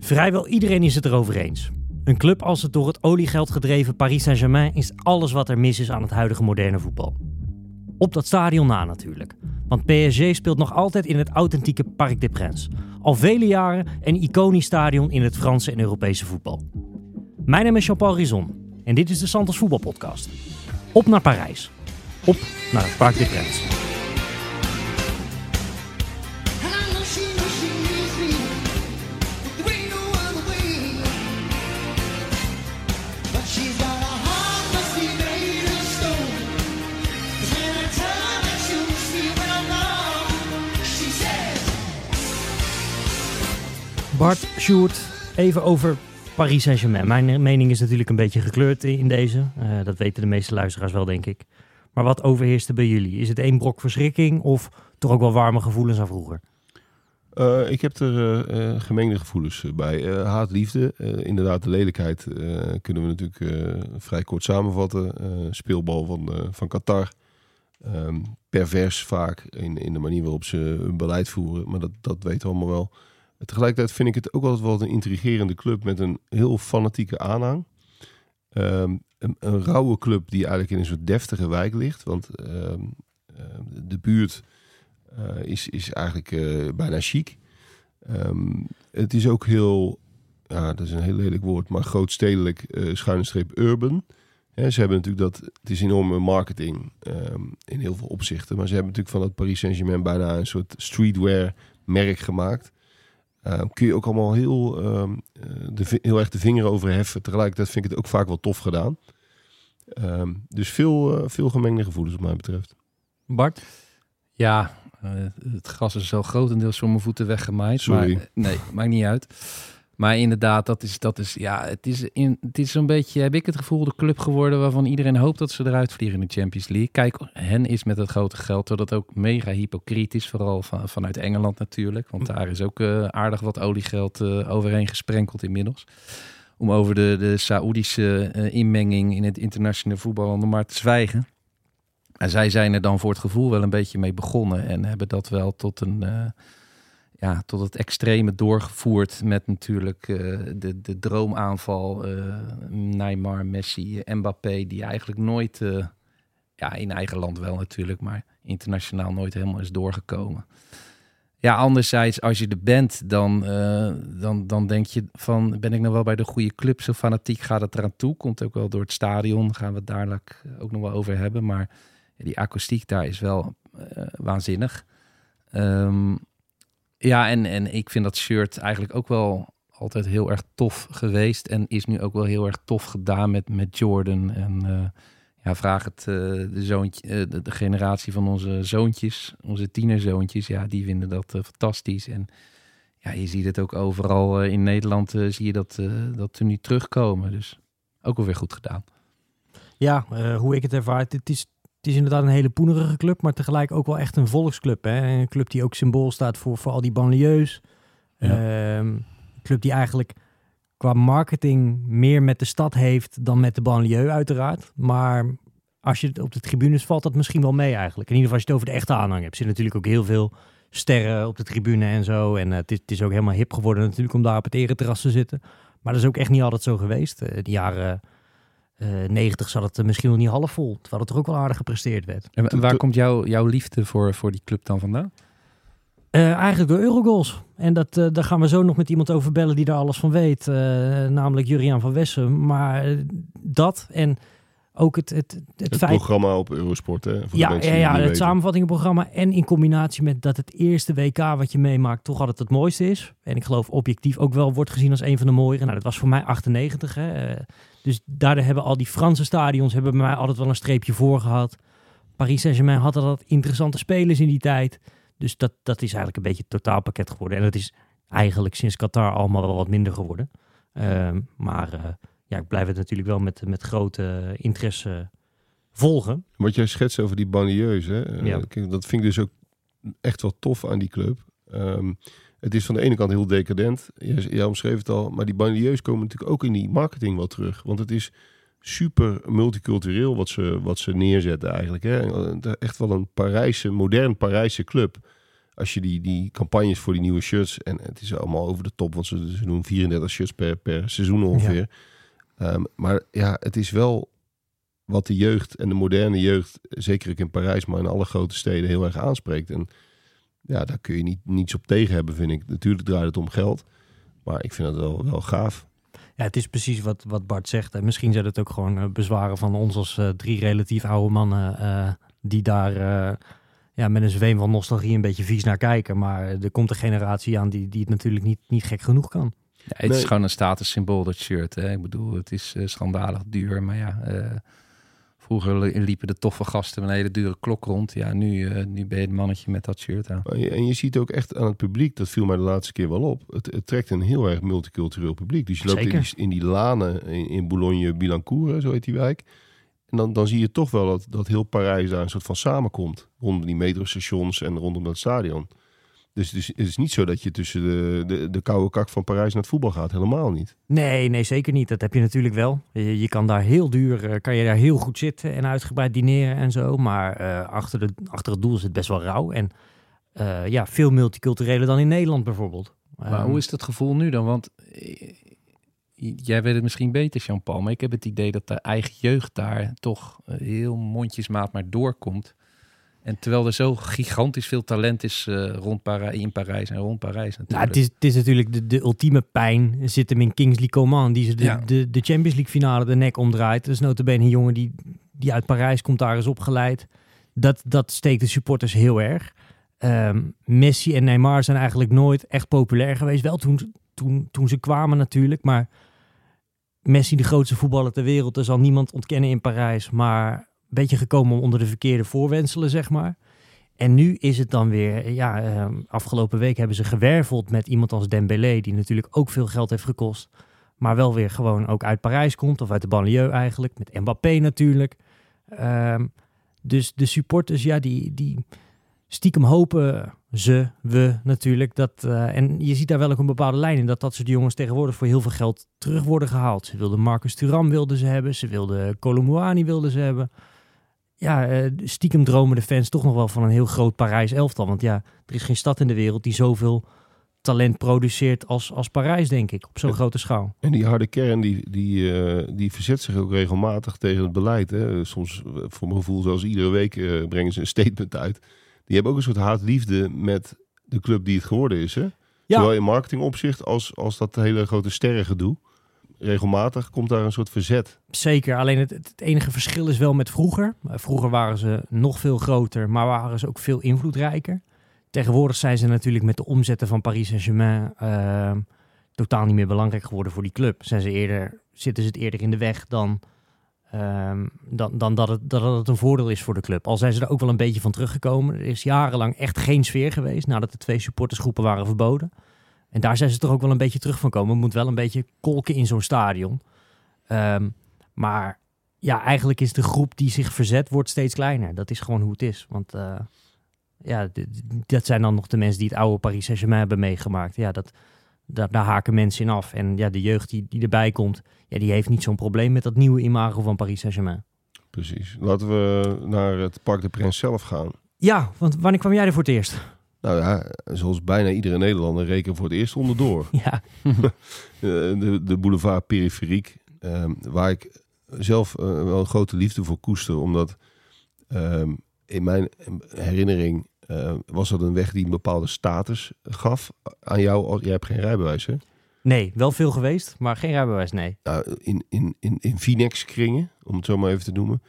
Vrijwel iedereen is het erover eens. Een club als het door het oliegeld gedreven Paris Saint-Germain is alles wat er mis is aan het huidige moderne voetbal. Op dat stadion na natuurlijk. Want PSG speelt nog altijd in het authentieke Parc des Princes. Al vele jaren een iconisch stadion in het Franse en Europese voetbal. Mijn naam is Jean-Paul Rizon en dit is de Santos Voetbalpodcast. Op naar Parijs. Op naar het Parc des Princes. Bart, Sjoerd, even over Paris Saint-Germain. Mijn mening is natuurlijk een beetje gekleurd in deze. Eh, dat weten de meeste luisteraars wel, denk ik. Maar wat overheerste bij jullie? Is het één brok verschrikking of toch ook wel warme gevoelens aan vroeger? Eh, ik heb er eh, gemengde gevoelens bij. Haat, liefde. Inderdaad, de lelijkheid kunnen we natuurlijk vrij kort samenvatten. Speelbal van, van Qatar. Ehm, pervers vaak in, in de manier waarop ze hun beleid voeren. Maar dat, dat weten we allemaal wel. Tegelijkertijd vind ik het ook altijd wel een intrigerende club met een heel fanatieke aanhang. Ehm, een, rauwe club die eigenlijk in een soort deftige wijk ligt. Want ehm, ehm, de buurt eh, is, is eigenlijk eh, bijna chic. Het is ook heel, ja, dat is een heel lelijk woord, maar grootstedelijk eh schuine streep urban. Ze hebben natuurlijk dat, het is enorme marketing in heel veel opzichten. Maar ze hebben natuurlijk van dat Paris Saint-Germain bijna een soort streetwear merk gemaakt. Ehm, kun je ook allemaal heel, ehm, eh, de, heel erg de vinger over heffen. Tegelijkertijd vind ik het ook vaak wel tof gedaan. Ehm, dus veel, eh, veel gemengde gevoelens wat mij betreft. Bart? Ja, het gras is zo grotendeels voor mijn voeten weggemaaid. Sorry. Maar, nee, maakt niet uit. Maar inderdaad, dat is, dat is, ja, het is, in, het is een beetje, heb ik het gevoel, de club geworden waarvan iedereen hoopt dat ze eruit vliegen in de Champions League. Kijk, hen is met het grote geld, dat ook mega hypocriet is, vooral van, vanuit Engeland natuurlijk. Want daar is ook eh, aardig wat oliegeld eh, overheen gesprenkeld inmiddels. Om over de, de Saoedische eh, inmenging in het internationale voetbal maar te zwijgen. En zij zijn er dan voor het gevoel wel een beetje mee begonnen en hebben dat wel tot een ja, tot het extreme doorgevoerd met natuurlijk eh, de, de droomaanval eh, Neymar, Messi, Mbappé, die eigenlijk nooit, eh, ja, in eigen land wel natuurlijk, maar internationaal nooit helemaal is doorgekomen. Ja, anderzijds, als je er bent, dan, dan, dan denk je van, ben ik nou wel bij de goede club? Zo fanatiek gaat het eraan toe. Komt ook wel door het stadion, gaan we het daar ook nog wel over hebben. Maar die akoestiek daar is wel waanzinnig. Ehm, ja, en, en ik vind dat shirt eigenlijk ook wel altijd heel erg tof geweest. En is nu ook wel heel erg tof gedaan met, met Jordan. En eh, ja, vraag het eh, de, zoontje, eh, de, generatie van onze zoontjes, onze tienerzoontjes. Ja, die vinden dat fantastisch. En ja, je ziet het ook overal in Nederland. zie je dat, dat er nu terugkomen. Dus ook alweer goed gedaan. Ja, hoe ik het ervaar, het is, het is inderdaad een hele poenerige club, maar tegelijk ook wel echt een volksclub. Hè? Een club die ook symbool staat voor, voor al die banlieues. Ehm, een club die eigenlijk qua marketing meer met de stad heeft dan met de banlieue uiteraard. Maar als je het op de tribunes valt dat misschien wel mee eigenlijk. In ieder geval als je het over de echte aanhang hebt. Er zitten natuurlijk ook heel veel sterren op de tribune en zo. En eh, het, is, het is ook helemaal hip geworden natuurlijk om daar op het ereterras te zitten. Maar dat is ook echt niet altijd zo geweest. Eh, de jaren eh 90 zat het eh, misschien nog niet half vol. Terwijl het er ook wel aardig gepresteerd werd. En waar komt jouw jouw liefde voor, voor die club dan vandaan? Eh, eigenlijk door Eurogoals. En dat, eh, daar gaan we zo nog met iemand over bellen die daar alles van weet. eh, namelijk Juriaan van Wessen. Maar eh, dat en ook het, het, het, Het feit... programma op Eurosport, hè? Voor Ja, ja, ja het weten. samenvattingenprogramma. En in combinatie met dat het eerste WK wat je meemaakt toch altijd het mooiste is. En ik geloof objectief ook wel wordt gezien als een van de mooiere. Nou, dat was voor mij 98. Hè. Eh, dus daardoor hebben al die Franse stadions hebben bij mij altijd wel een streepje voor gehad. Paris Saint-Germain had altijd interessante spelers in die tijd. Dus dat, dat is eigenlijk een beetje het totaalpakket geworden. En dat is eigenlijk sinds Qatar allemaal wel wat minder geworden. Ehm, maar eh, ja, ik blijf het natuurlijk wel met, met grote interesse volgen. Wat jij schetst over die banlieues, hè? eh, Ja. kijk, dat vind ik dus ook echt wel tof aan die club. Ehm, het is van de ene kant heel decadent, jij, jij omschreef het al, maar die banlieues komen natuurlijk ook in die marketing wel terug. Want het is super multicultureel wat ze, wat ze neerzetten eigenlijk. Hè? Echt wel een Parijse, modern Parijse club. als je die, die campagnes voor die nieuwe shirts... en het is allemaal over de top, want ze, ze doen 34 shirts per, per seizoen ongeveer. Ehm, maar ja, het is wel wat de jeugd en de moderne jeugd... zeker in Parijs, maar in alle grote steden heel erg aanspreekt. En ja, daar kun je niet, niets op tegen hebben, vind ik. Natuurlijk draait het om geld, maar ik vind het wel, wel gaaf. Ja, het is precies wat, wat Bart zegt. En misschien zijn het ook gewoon eh, bezwaren van ons als eh, drie relatief oude mannen... eh, die daar eh, ja, met een zweem van nostalgie een beetje vies naar kijken. Maar er komt een generatie aan die, die het natuurlijk niet, niet gek genoeg kan. Ja, het Nee. is gewoon een statussymbool, dat shirt. Hè? Ik bedoel, het is eh, schandalig duur. Maar ja, eh, vroeger li- liepen de toffe gasten met een hele dure klok rond. Ja, nu, eh, nu ben je het mannetje met dat shirt aan. En je ziet ook echt aan het publiek, dat viel mij de laatste keer wel op. Het, het trekt een heel erg multicultureel publiek. Dus je loopt in die, in die lanen in, in Boulogne-Billancourt, zo heet die wijk. En dan, dan zie je toch wel dat, dat heel Parijs daar een soort van samenkomt. Rondom die metrostations en rondom dat stadion. Dus het is, het is niet zo dat je tussen de, de, de koude kak van Parijs naar het voetbal gaat. Helemaal niet. Nee, nee, zeker niet. Dat heb je natuurlijk wel. Je, je kan daar heel duur, eh, kan je daar heel goed zitten en uitgebreid dineren en zo. Maar eh, achter, de, achter het doel is het best wel rauw. En eh, ja, veel multicultureler dan in Nederland bijvoorbeeld. Maar Ehm, hoe is dat gevoel nu dan? Want jij weet het misschien beter, Jean-Paul. Maar ik heb het idee dat de eigen jeugd daar toch heel mondjesmaat maar doorkomt. En terwijl er zo gigantisch veel talent is eh, rond Parij, in Parijs en rond Parijs Nou, natuurlijk. het, is, het is natuurlijk de, de ultieme pijn. Zit hem in Kingsley Coman, die ze de, Ja. de, de Champions League finale de nek omdraait. Is notabene een jongen die, die uit Parijs komt, daar is opgeleid. Dat, dat steekt de supporters heel erg. Ehm, Messi en Neymar zijn eigenlijk nooit echt populair geweest. Wel toen, toen, toen ze kwamen natuurlijk, maar Messi de grootste voetballer ter wereld, dat zal niemand ontkennen in Parijs. Maar beetje gekomen onder de verkeerde voorwenselen, zeg maar. En nu is het dan weer, ja, ehm, afgelopen week hebben ze gewerveld met iemand als Dembélé, die natuurlijk ook veel geld heeft gekost. Maar wel weer gewoon ook uit Parijs komt, of uit de banlieue eigenlijk, met Mbappé natuurlijk. Ehm, dus de supporters, ja, die, die stiekem hopen ze, we natuurlijk, dat, eh, en je ziet daar wel ook een bepaalde lijn in, dat dat soort jongens tegenwoordig voor heel veel geld terug worden gehaald. Ze wilden Marcus Thuram wilden ze hebben, ze wilden Colomouani wilden ze hebben ja, eh, stiekem dromen de fans toch nog wel van een heel groot Parijs elftal. Want ja, er is geen stad in de wereld die zoveel talent produceert als, als Parijs, denk ik, op zo'n grote schaal. En die harde kern, die, die, eh, die verzet zich ook regelmatig tegen het beleid. Hè. Soms, eh, voor mijn gevoel, zelfs iedere week brengen ze een statement uit. Die hebben ook een soort haat-liefde met de club die het geworden is. Hè? Zowel in marketingopzicht als, als dat hele grote sterrengedoe. Regelmatig komt daar een soort verzet. Zeker, alleen het, het enige verschil is wel met vroeger. Eh, Vroeger waren ze nog veel groter, maar waren ze ook veel invloedrijker. Tegenwoordig zijn ze natuurlijk met de omzetten van Paris Saint-Germain ehm, totaal niet meer belangrijk geworden voor die club. Zijn ze eerder, zitten ze het eerder in de weg dan, ehm, dan, dan dat, het, dat het een voordeel is voor de club. Al zijn ze er ook wel een beetje van teruggekomen. Er is jarenlang echt geen sfeer geweest nadat de twee supportersgroepen waren verboden. En daar zijn ze toch ook wel een beetje terug van komen. Het moet wel een beetje kolken in zo'n stadion. Ehm, maar ja, eigenlijk is de groep die zich verzet, wordt steeds kleiner. Dat is gewoon hoe het is. Want eh, ja, dat zijn dan nog de mensen die het oude Paris Saint-Germain hebben meegemaakt. Ja, dat, daar, daar haken mensen in af. En ja, de jeugd die, die erbij komt, ja, die heeft niet zo'n probleem met dat nieuwe imago van Paris Saint-Germain. Precies. Laten we naar het Parc de Prins zelf gaan. Ja, want wanneer kwam jij er voor het eerst? Nou ja, zoals bijna iedere Nederlander reken voor het eerst onderdoor. Ja, Eh, de, de boulevard Periferiek, ehm, waar ik zelf eh, wel een grote liefde voor koester, omdat ehm, in mijn herinnering eh, was dat een weg die een bepaalde status gaf aan jou. Als, jij hebt geen rijbewijs, hè? nee, wel veel geweest, maar geen rijbewijs, nee. Nou, in, in, in, in Vinex-kringen, om het zo maar even te noemen,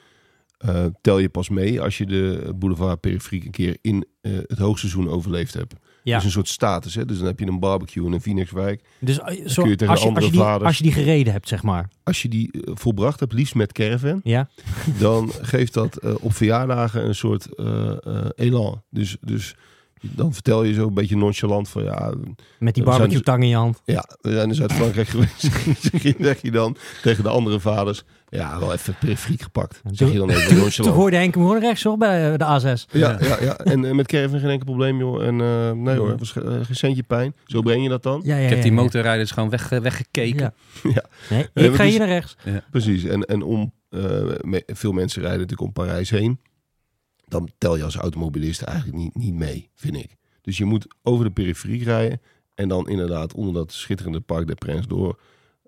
eh, tel je pas mee als je de boulevard Periferiek een keer in eh, het hoogseizoen overleefd hebt. Ja, is een soort status, hè? Dus dan heb je een barbecue in een Phoenixwijk. dus eh, zo, kun je tegen als, je, andere als, je die, vaders- als je die gereden hebt, zeg maar. Als je die volbracht hebt, liefst met caravan, Ja, dan geeft dat op verjaardagen een soort elan. Dus, dus dan vertel je zo een beetje nonchalant van ja, met die barbecue tang in je hand. ja we zijn in Zuid-Frankrijk geweest. Zeg zeg je dan tegen de andere vaders, ja, wel even periferiek gepakt. Zeg je dan even Toen nonchalant. hoorde Henk hem gewoon rechtsop bij eh, de A6. Ja, ja, ja. En eh, met caravan geen enkel probleem, joh. En eh, nee hoor, was ge- eh, geen centje pijn. Zo breng je dat dan. Ja, ja, ik heb die ja. motorrijders gewoon weg, weggekeken. Ja. Ja. Nee, ik ga dus- hier naar rechts. Precies. En, en om, eh, me- veel mensen rijden natuurlijk om Parijs heen. Dan tel je als automobilist eigenlijk niet, niet mee, vind ik. Dus je moet over de periferie rijden en dan inderdaad onder dat schitterende Parc des Princes door.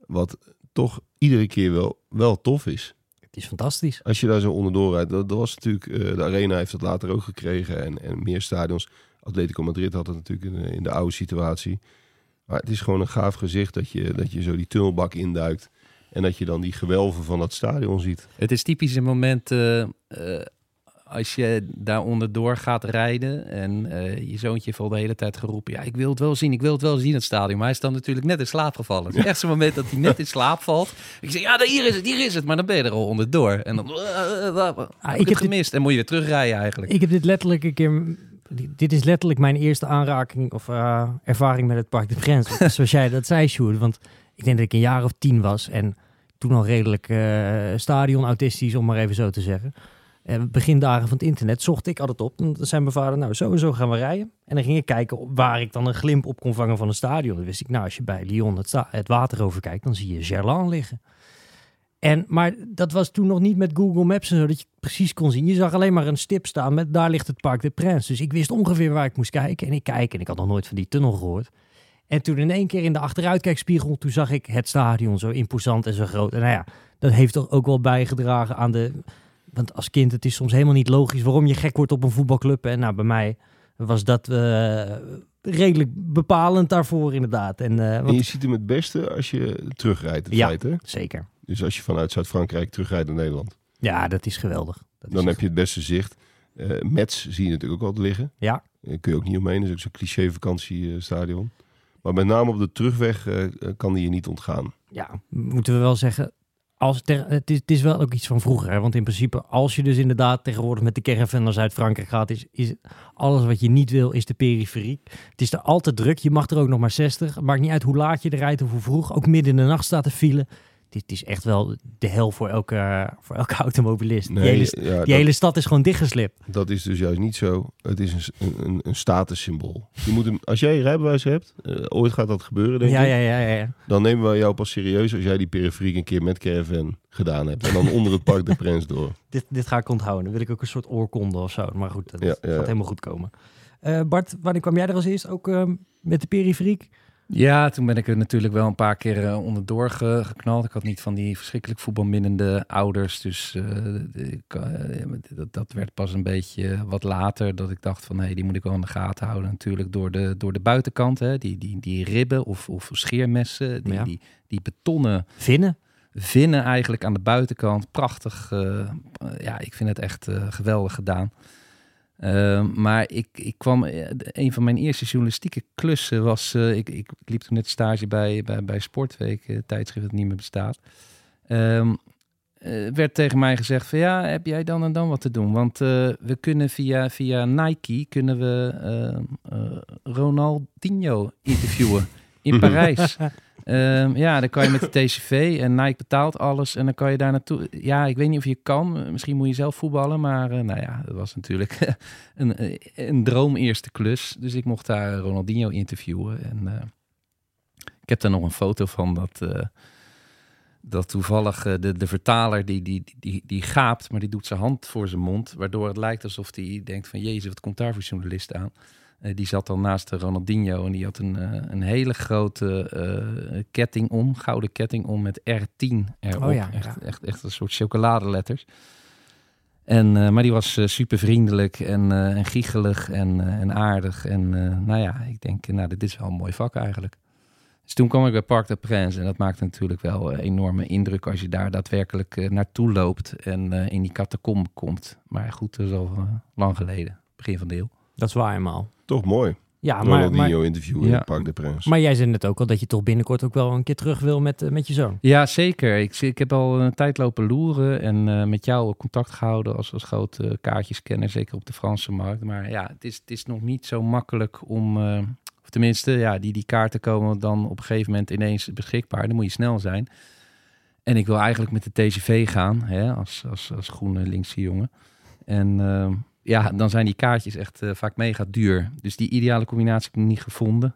Wat toch iedere keer wel, wel tof is. Het is fantastisch. Als je daar zo onderdoor rijdt. Dat, dat was natuurlijk, eh, de Arena heeft dat later ook gekregen en, en meer stadions. Atletico Madrid had het natuurlijk in, de- in de oude situatie. Maar het is gewoon een gaaf gezicht dat je, dat je zo die tunnelbak induikt. En dat je dan die gewelven van dat stadion ziet. Het is typisch een moment eh, eh, als je daar onderdoor gaat rijden en eh, je zoontje heeft al de hele tijd geroepen, ja, ik wil het wel zien, ik wil het wel zien, het stadion. Maar hij is dan natuurlijk net in slaap gevallen. Het is echt zo'n moment dat hij net in slaap valt. Ik zeg, ja, hier is het, hier is het. Maar dan ben je er al onderdoor. En dan eh, eh, heb ik heb het dit- gemist. En moet je weer terugrijden eigenlijk. Ik heb dit letterlijk een keer... Dit is letterlijk mijn eerste aanraking of ervaring met het Parc des Princes. Zoals jij dat zei, Sjoerd. Want ik denk dat ik een jaar of tien was en toen al redelijk stadionautistisch, om maar even zo te zeggen. Eh, begindagen van het internet zocht ik altijd op. En dan zei mijn vader, nou zo gaan we rijden. En dan ging ik kijken waar ik dan een glimp op kon vangen van een stadion. Dan wist ik, nou als je bij Lyon het, water overkijkt, dan zie je Gerland liggen. En, maar dat was toen nog niet met Google Maps en zo, dat je precies kon zien. Je zag alleen maar een stip staan met daar ligt het Parc des Princes. Dus ik wist ongeveer waar ik moest kijken. En ik kijk en ik had nog nooit van die tunnel gehoord. En toen in één keer in de achteruitkijkspiegel, toen zag ik het stadion zo imposant en zo groot. En nou ja, dat heeft toch ook wel bijgedragen aan de... Want als kind, het is soms helemaal niet logisch waarom je gek wordt op een voetbalclub. En nou, bij mij was dat eh, redelijk bepalend daarvoor inderdaad. En, eh, En want, je ziet hem het beste als je terugrijdt, in Ja. zeker. Dus als je vanuit Zuid-Frankrijk terugrijdt naar Nederland. Ja, dat is geweldig. Dat Dan is heb je het beste zicht. Eh Metz zie je natuurlijk ook altijd liggen. Ja. Eh, kun je ook niet omheen. Dat is ook zo'n cliché vakantiestadion. Maar met name op de terugweg kan die je niet ontgaan. ja, moeten we wel zeggen, als het, is, het is wel ook iets van vroeger. Want in principe, als je dus inderdaad tegenwoordig met de caravan naar Zuid-Frankrijk gaat, is, alles wat je niet wil, is de periferie. Het is er altijd druk. Je mag er ook nog maar 60. Het maakt niet uit hoe laat je er rijdt of hoe vroeg. Ook midden in de nacht staat er file. Dit is echt wel de hel voor elke, voor elke automobilist. die hele, ja, die dat, hele stad is gewoon dichtgeslipt. dat is dus juist niet zo. Het is een, een, een, statussymbool. Je moet hem, als jij rijbewijs hebt, eh, ooit gaat dat gebeuren denk Ja, ik. ja, ja, ja, ja. Dan nemen we jou pas serieus als jij die periferie een keer met caravan gedaan hebt. En dan onder het Parc des Princes door. Dit, dit ga ik onthouden. Dan wil ik ook een soort oorkonde of zo. Maar goed, dat Ja, gaat helemaal goed komen. Eh, Bart, wanneer kwam jij er als eerst? Ook ehm, met de periferiek? Ja, toen ben ik er natuurlijk wel een paar keer eh, onderdoor ge- geknald. Ik had niet van die verschrikkelijk voetbalminnende ouders. Dus eh, ik, eh, dat, dat werd pas een beetje wat later. Dat ik dacht van, hé, die moet ik wel in de gaten houden. Natuurlijk door de, door de buitenkant. Hè, die, die, die ribben of, of scheermessen. Die, Ja. die, die betonnen Vinnen? vinnen eigenlijk aan de buitenkant. Prachtig. ja, ik vind het echt geweldig gedaan. Ehm, maar ik, ik kwam, eh, een van mijn eerste journalistieke klussen was, eh, ik, ik liep toen net stage bij, bij, bij Sportweek, eh, tijdschrift dat niet meer bestaat. Ehm, eh, werd tegen mij gezegd van ja, heb jij dan en dan wat te doen? Want we kunnen via, via Nike, kunnen we eh, eh, Ronaldinho interviewen in Parijs. Ehm, ja, dan kan je met de TCV en Nike betaalt alles en dan kan je daar naartoe. Ja, ik weet niet of je kan. Misschien moet je zelf voetballen, maar eh, nou ja, dat was natuurlijk een, eh, een droom eerste klus. Dus ik mocht daar Ronaldinho interviewen en eh, ik heb daar nog een foto van dat, dat toevallig de, de vertaler die, die, die, die gaapt, maar die doet zijn hand voor zijn mond, waardoor het lijkt alsof hij denkt van jezus, wat komt daar voor journalist aan? Eh, die zat dan naast de Ronaldinho en die had een, eh, een hele grote eh, ketting om, gouden ketting om met R10 erop. Oh ja, echt, ja. Echt, echt een soort chocoladeletters. En, maar die was super vriendelijk en, en giechelig en, en aardig. En nou ja, ik denk, nou, dit is wel een mooi vak eigenlijk. Dus toen kwam ik bij Parc des Princes en dat maakt natuurlijk wel een enorme indruk als je daar daadwerkelijk naartoe loopt en in die catacombe komt. Maar goed, dat is al lang geleden, begin van de eeuw. Dat is waar helemaal. Toch mooi. Ja, maar, maar, interview in Ja. Parc des Princes. maar jij zei net ook al dat je toch binnenkort ook wel een keer terug wil met, eh, met je zoon. Ja, zeker. Ik, ik heb al een tijd lopen loeren en eh, met jou contact gehouden als, als grote kaartjeskenner, zeker op de Franse markt. Maar ja, het is, het is nog niet zo makkelijk om, eh, of tenminste, ja, die, die kaarten komen dan op een gegeven moment ineens beschikbaar. Dan moet je snel zijn. En ik wil eigenlijk met de TGV gaan, hè, als, als, als groene linkse jongen. En eh, ja, dan zijn die kaartjes echt eh, vaak mega duur. Dus die ideale combinatie heb ik niet gevonden.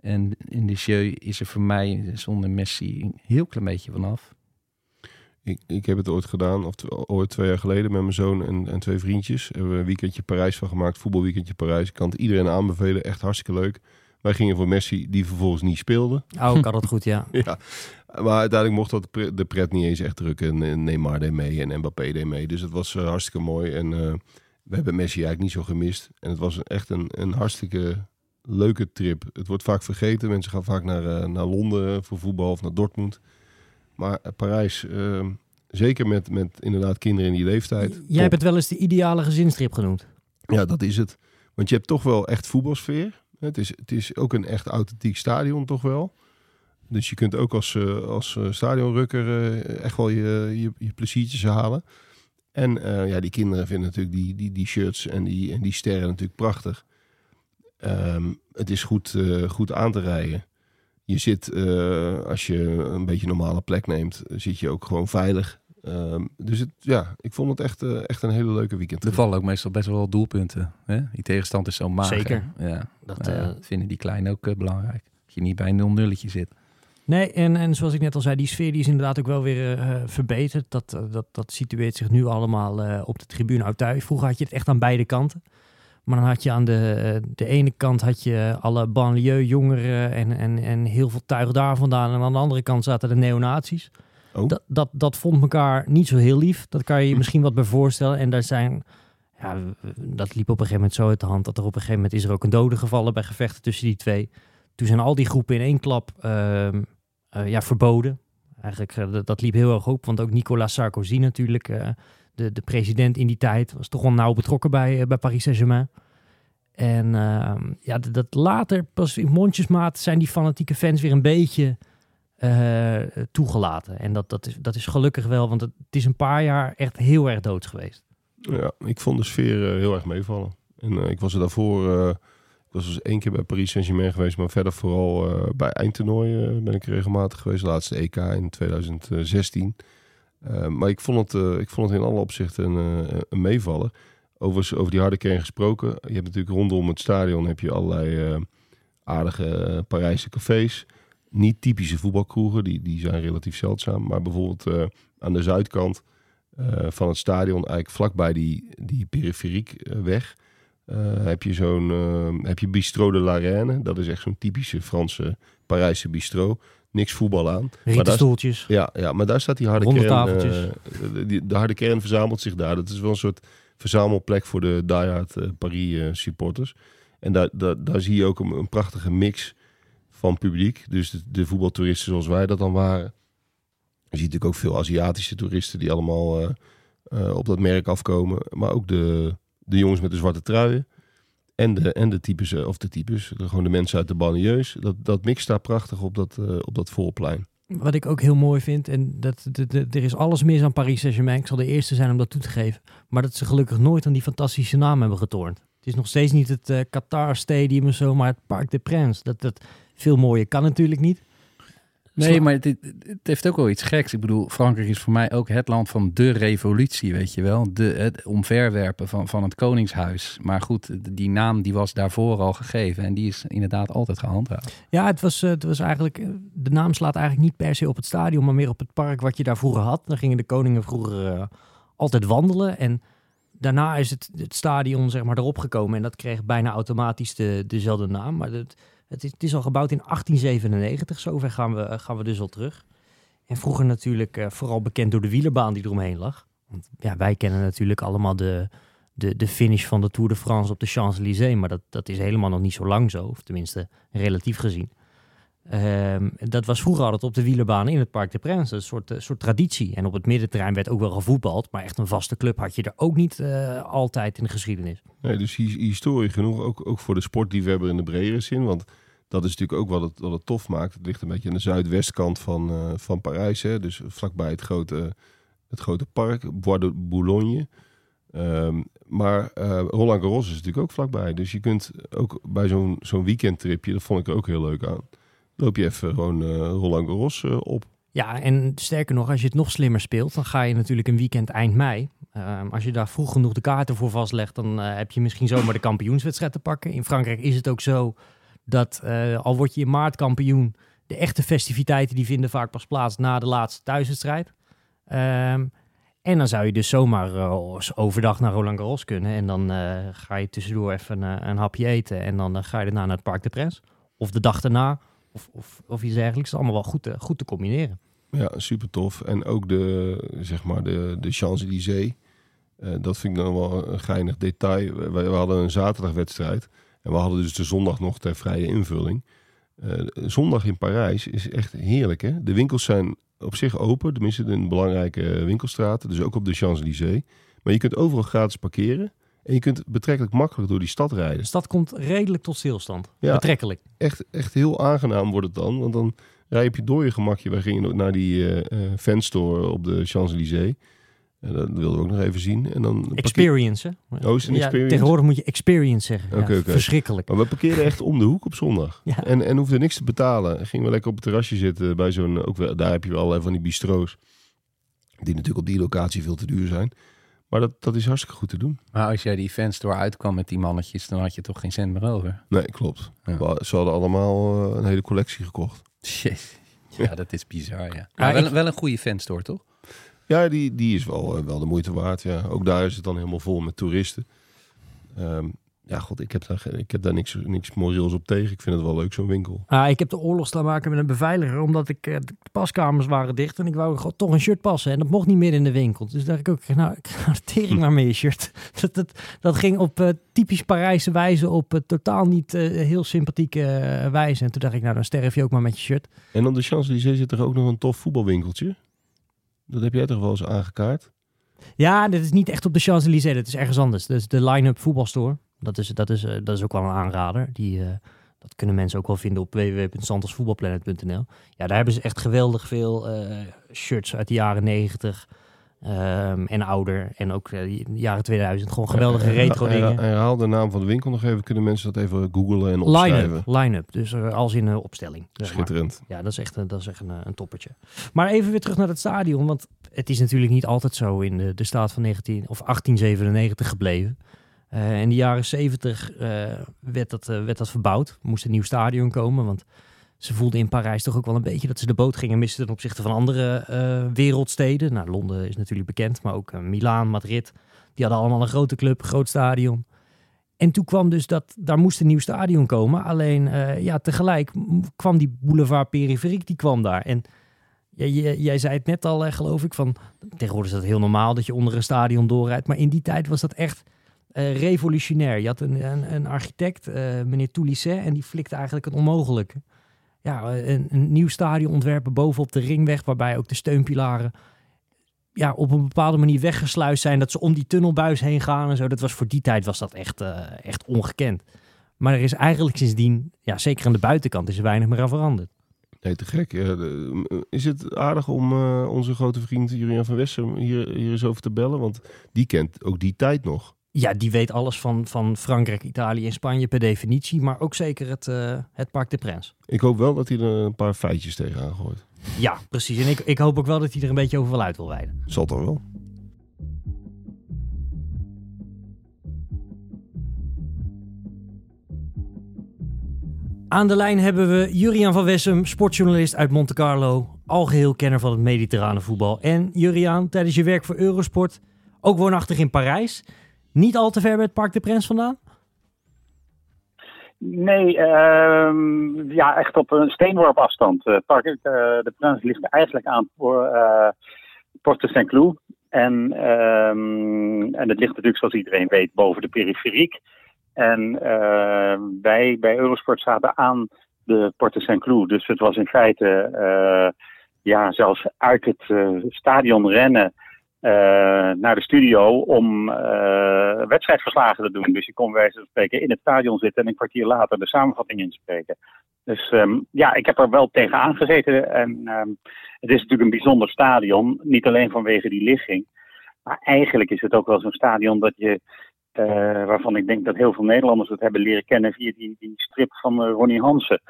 En in de jeu is er voor mij zonder Messi een heel klein beetje vanaf. Ik, ik heb het ooit gedaan, of ooit twee jaar geleden met mijn zoon en, en twee vriendjes. Hebben we een weekendje Parijs van gemaakt, voetbalweekendje Parijs. Ik kan het iedereen aanbevelen, echt hartstikke leuk. Wij gingen voor Messi, die vervolgens niet speelde. Oh, ik had het goed, ja. Ja, maar uiteindelijk mocht dat de pret niet eens echt drukken. En Neymar deed mee en Mbappé deed mee. Dus het was eh, hartstikke mooi. En eh, we hebben Messi eigenlijk niet zo gemist. En het was echt een, een hartstikke leuke trip. Het wordt vaak vergeten. Mensen gaan vaak naar, eh, naar Londen voor voetbal of naar Dortmund. Maar eh, Parijs, eh, zeker met, met inderdaad kinderen in die leeftijd. Jij top. hebt het wel eens de ideale gezinstrip genoemd. Ja, dat is het. Want je hebt toch wel echt voetbalsfeer. Het is, het is ook een echt authentiek stadion, toch wel. Dus je kunt ook als, eh, als stadionrukker echt wel je, je, je pleziertjes halen. En eh, ja, die kinderen vinden natuurlijk die, die, die shirts en die, en die sterren natuurlijk prachtig. Ehm, het is goed, eh, goed aan te rijden. Je zit, eh, als je een beetje een normale plek neemt, zit je ook gewoon veilig. Ehm, dus het, ja, ik vond het echt, eh, echt een hele leuke weekend. Er vallen ook meestal best wel doelpunten. Hè? Die tegenstand is zo mager. Zeker. Ja. Dat, vinden die kleinen ook belangrijk. Dat je niet bij een 0-nulletje zit. Nee, en, en zoals ik net al zei, die sfeer die is inderdaad ook wel weer eh, verbeterd. Dat, eh, dat, dat situeert zich nu allemaal eh, op de tribune thuis. Vroeger had je het echt aan beide kanten. Maar dan had je aan de, eh, de ene kant had je alle banlieue-jongeren en, en, en heel veel tuig daar vandaan. En aan de andere kant zaten de neonazies. Oh. Dat, dat, dat vond elkaar niet zo heel lief. Dat kan je je misschien wat bij voorstellen. En daar zijn, ja, dat liep op een gegeven moment zo uit de hand. Dat er op een gegeven moment is er ook een dode gevallen bij gevechten tussen die twee. Toen zijn al die groepen in één klap ehm, eh, ja, verboden. Eigenlijk, eh, dat, liep heel erg op. Want ook Nicolas Sarkozy natuurlijk, eh, de, de president in die tijd, was toch wel nauw betrokken bij, eh, bij Paris Saint-Germain. En ehm, ja, dat, later, pas in mondjesmaat, zijn die fanatieke fans weer een beetje eh, toegelaten. En dat, dat, is, dat is gelukkig wel, want het, het is een paar jaar echt heel erg dood geweest. Ja, ik vond de sfeer eh, heel erg meevallen. En eh, ik was er daarvoor, eh, ik was dus één keer bij Paris Saint-Germain geweest, maar verder vooral eh, bij eindtoernooien eh, ben ik regelmatig geweest. Laatste EK in 2016. Eh, maar ik vond, het, ik vond het in alle opzichten een, een over die harde kern gesproken. Je hebt natuurlijk rondom het stadion heb je allerlei aardige Parijse cafés. Niet typische voetbalkroegen, die, die zijn relatief zeldzaam. Maar bijvoorbeeld aan de zuidkant van het stadion, eigenlijk vlakbij die, die periferiek weg, heb je zo'n eh, heb je Bistro de la Reine. Dat is echt zo'n typische Franse Parijse bistro. Niks voetbal aan. Rieten daar- stoeltjes. Ja, ja, maar daar staat die harde kern. tafeltjes. eh, de, die- de harde kern verzamelt zich daar. Dat is wel een soort verzamelplek voor de diehard eh, Paris eh, supporters. En daar, daar, daar zie je ook een, een prachtige mix van publiek. Dus de, de voetbaltoeristen zoals wij dat dan waren. Je ziet natuurlijk ook veel Aziatische toeristen die allemaal eh, eh, op dat merk afkomen. Maar ook de, de jongens met de zwarte truien. En de, en de types, eh, of de types, gewoon de mensen uit de banlieues. Dat, dat mixt daar prachtig op dat, eh, op dat voorplein. Wat ik ook heel mooi vind, en dat, er is alles mis aan Paris Saint-Germain. Ik zal de eerste zijn om dat toe te geven. Maar dat ze gelukkig nooit aan die fantastische naam hebben getornd. Het is nog steeds niet het eh, Qatar Stadium of zo, maar het Parc des Princes. Dat, dat veel mooier kan natuurlijk niet. Nee, maar het, heeft ook wel iets geks. Ik bedoel, Frankrijk is voor mij ook het land van de revolutie, weet je wel. De, het omverwerpen van, van het koningshuis. Maar goed, die naam die was daarvoor al gegeven. En die is inderdaad altijd gehandhaafd. Ja, het was, eh, het was eigenlijk. eh, De naam slaat eigenlijk niet per se op het stadion, maar meer op het park wat je daar vroeger had. Daar gingen de koningen vroeger eh, altijd wandelen. En daarna is het, het stadion zeg maar erop gekomen. En dat kreeg bijna automatisch de, dezelfde naam. Maar het, het, is, het is al gebouwd in 1897. Zover gaan we, gaan we dus al terug. En vroeger natuurlijk eh, vooral bekend door de wielerbaan die eromheen lag. Want ja, wij kennen natuurlijk allemaal de, de, de finish van de Tour de France op de Champs-Élysées. Maar dat, dat is helemaal nog niet zo lang zo. Of tenminste, relatief gezien. Ehm, dat was vroeger altijd op de wielerbaan in het Parc des Princes. Een soort, eh, soort traditie. En op het middenterrein werd ook wel gevoetbald. Maar echt een vaste club had je er ook niet eh, altijd in de geschiedenis. Nee, dus hi- historie genoeg, ook, ook voor de sportliefhebber in de bredere zin. Want dat is natuurlijk ook wat het, tof maakt. Het ligt een beetje aan de zuidwestkant van, eh, van Parijs. Hè? Dus vlakbij het grote, het grote park, Bois de Boulogne. Ehm, maar eh Roland Garros is natuurlijk ook vlakbij. Dus je kunt ook bij zo'n zo'n weekendtripje, dat vond ik er ook heel leuk aan. Loop je even gewoon eh, Roland Garros eh, op. Ja, en sterker nog, als je het nog slimmer speelt, dan ga je natuurlijk een weekend eind mei. Ehm, als je daar vroeg genoeg de kaarten voor vastlegt, dan eh, heb je misschien zomaar de kampioenswedstrijd te pakken. In Frankrijk is het ook zo dat al word je in maart kampioen, de echte festiviteiten die vinden vaak pas plaats na de laatste thuiswedstrijd. Ehm, en dan zou je dus zomaar overdag naar Roland Garros kunnen. En dan ga je tussendoor even een hapje eten. En dan ga je daarna naar het Parc de Prins. Of de dag daarna. Of, of, of iets dergelijks. Allemaal wel goed te, goed te combineren. Ja, super tof. En ook de, zeg maar, de, de Champs-Élysées. Eh, dat vind ik dan wel een geinig detail. We, hadden een zaterdagwedstrijd. En we hadden dus de zondag nog ter vrije invulling. Eh, zondag in Parijs is echt heerlijk. Hè? De winkels zijn op zich open. Tenminste in belangrijke winkelstraten. Dus ook op de Champs-Élysées. Maar je kunt overal gratis parkeren. En je kunt betrekkelijk makkelijk door die stad rijden. De stad komt redelijk tot stilstand. Ja. Betrekkelijk. echt, echt heel aangenaam wordt het dan. Want dan rij je door je gemakje. Wij gingen ook naar die eh eh, fanstore op de Champs-Élysées. En dat wilden we ook nog even zien. En dan Experience, hè? Oh, is een Ja, experience? tegenwoordig moet je experience zeggen. Ja. Verschrikkelijk. Maar we parkeerden echt om de hoek op zondag. Ja. En, en hoefden niks te betalen. Gingen we lekker op het terrasje zitten bij zo'n... Ook wel, daar heb je wel allerlei van die bistro's. Die natuurlijk op die locatie veel te duur zijn. Maar dat, dat is hartstikke goed te doen. Maar als jij die fanstore uitkwam met die mannetjes, dan had je toch geen cent meer over. Nee, klopt. Ja. We- Ze hadden allemaal eh, een hele collectie gekocht. Ja, dat is bizar, ja. Maar wel, ik- wel een goede fanstore, toch? Ja, die, die is wel, eh, wel de moeite waard. Ja. Ook daar is het dan helemaal vol met toeristen. Ehm, ja, god, ik heb daar, ik heb daar niks, niks op tegen. Ik vind het wel leuk, zo'n winkel. Ah, ik heb de oorlog staan maken met een beveiliger, omdat ik, eh, de paskamers waren dicht en ik wou toch een shirt passen. En dat mocht niet meer in de winkel. Dus dacht ik ook, nou, ik ga tering maar mee je shirt. Dat, dat, dat ging op eh, typisch Parijse wijze, op eh, totaal niet heel sympathieke wijze. En toen dacht ik, nou, dan sterf je ook maar met je shirt. En op de Champs-Élysées zit er ook nog een tof voetbalwinkeltje. Dat heb jij toch wel eens aangekaart? Ja, dit is niet echt op de Champs-Élysées, dat is ergens anders. Dat is de line-up voetbalstore. Dat is, dat, is, eh, dat is ook wel een aanrader. Die, eh, dat kunnen mensen ook wel vinden op www.santosvoetbalplanet.nl. Ja, daar hebben ze echt geweldig veel eh, shirts uit de jaren 90 ehm, en ouder. En ook de jaren 2000. Gewoon geweldige retro dingen. Herhaal de naam van de winkel nog even. Kunnen mensen dat even googlen en opschrijven? Line-up. Dus als in een opstelling. zeg maar. Schitterend. Ja, dat is echt, een, dat is echt een, een toppertje. Maar even weer terug naar het stadion. Want het is natuurlijk niet altijd zo in de, de staat van 19, of 1897 gebleven. Eh, in de jaren 70 eh, werd, dat, eh, werd dat verbouwd. Er moest een nieuw stadion komen. Want ze voelden in Parijs toch ook wel een beetje dat ze de boot gingen missen ten opzichte van andere wereldsteden. Nou, Londen is natuurlijk bekend, maar ook uh, Milaan, Madrid. Die hadden allemaal een grote club, groot stadion. En toen kwam dus dat, daar moest een nieuw stadion komen. Alleen, uh, ja, tegelijk kwam die boulevard periferiek, die kwam daar. En jij, jij zei het net al, geloof ik, van tegenwoordig is dat heel normaal dat je onder een stadion doorrijdt. Maar in die tijd was dat echt uh, revolutionair. Je had een, een, een architect, uh, meneer Toulisset, en die flikte eigenlijk het onmogelijke. Ja, een, een nieuw stadion ontwerpen bovenop de ringweg, waarbij ook de steunpilaren ja, op een bepaalde manier weggesluist zijn. Dat ze om die tunnelbuis heen gaan en zo. Dat was voor die tijd was dat echt, echt ongekend. Maar er is eigenlijk sindsdien, ja, zeker aan de buitenkant, is er weinig meer aan veranderd. Nee, te gek. is het aardig om onze grote vriend Julian van Wessem hier, hier eens over te bellen? Want die kent ook die tijd nog. Ja, die weet alles van, van Frankrijk, Italië en Spanje per definitie. Maar ook zeker het, uh, het Parc de Prins. Ik hoop wel dat hij er een paar feitjes tegenaan gooit. Ja, precies. En ik, ik hoop ook wel dat hij er een beetje over wel uit wil wijden. Zal toch wel. Aan de lijn hebben we Juriaan van Wessem, sportjournalist uit Monte Carlo. Algeheel kenner van het mediterrane voetbal. En Juriaan, tijdens je werk voor Eurosport, ook woonachtig in Parijs. Niet al te ver bij het Parc de Prins vandaan? Nee, uh, ja, echt op een steenworp afstand. Uh, Parc uh, de Prins ligt eigenlijk aan uh, Porte Saint-Cloud. En, um, en het ligt natuurlijk, zoals iedereen weet, boven de periferiek. En wij bij Eurosport zaten aan de Porte Saint-Cloud. Dus het was in feite, ja, zelfs uit het stadion rennen. Uh, naar de studio om uh, wedstrijdverslagen te doen. Dus je kon wijze van spreken in het stadion zitten en een kwartier later de samenvatting inspreken. Dus um, ja, ik heb er wel tegenaan gezeten. En um, het is natuurlijk een bijzonder stadion. Niet alleen vanwege die ligging. Maar eigenlijk is het ook wel zo'n stadion dat je. Uh, waarvan ik denk dat heel veel Nederlanders het hebben leren kennen via die, die strip van Ronnie Hansen.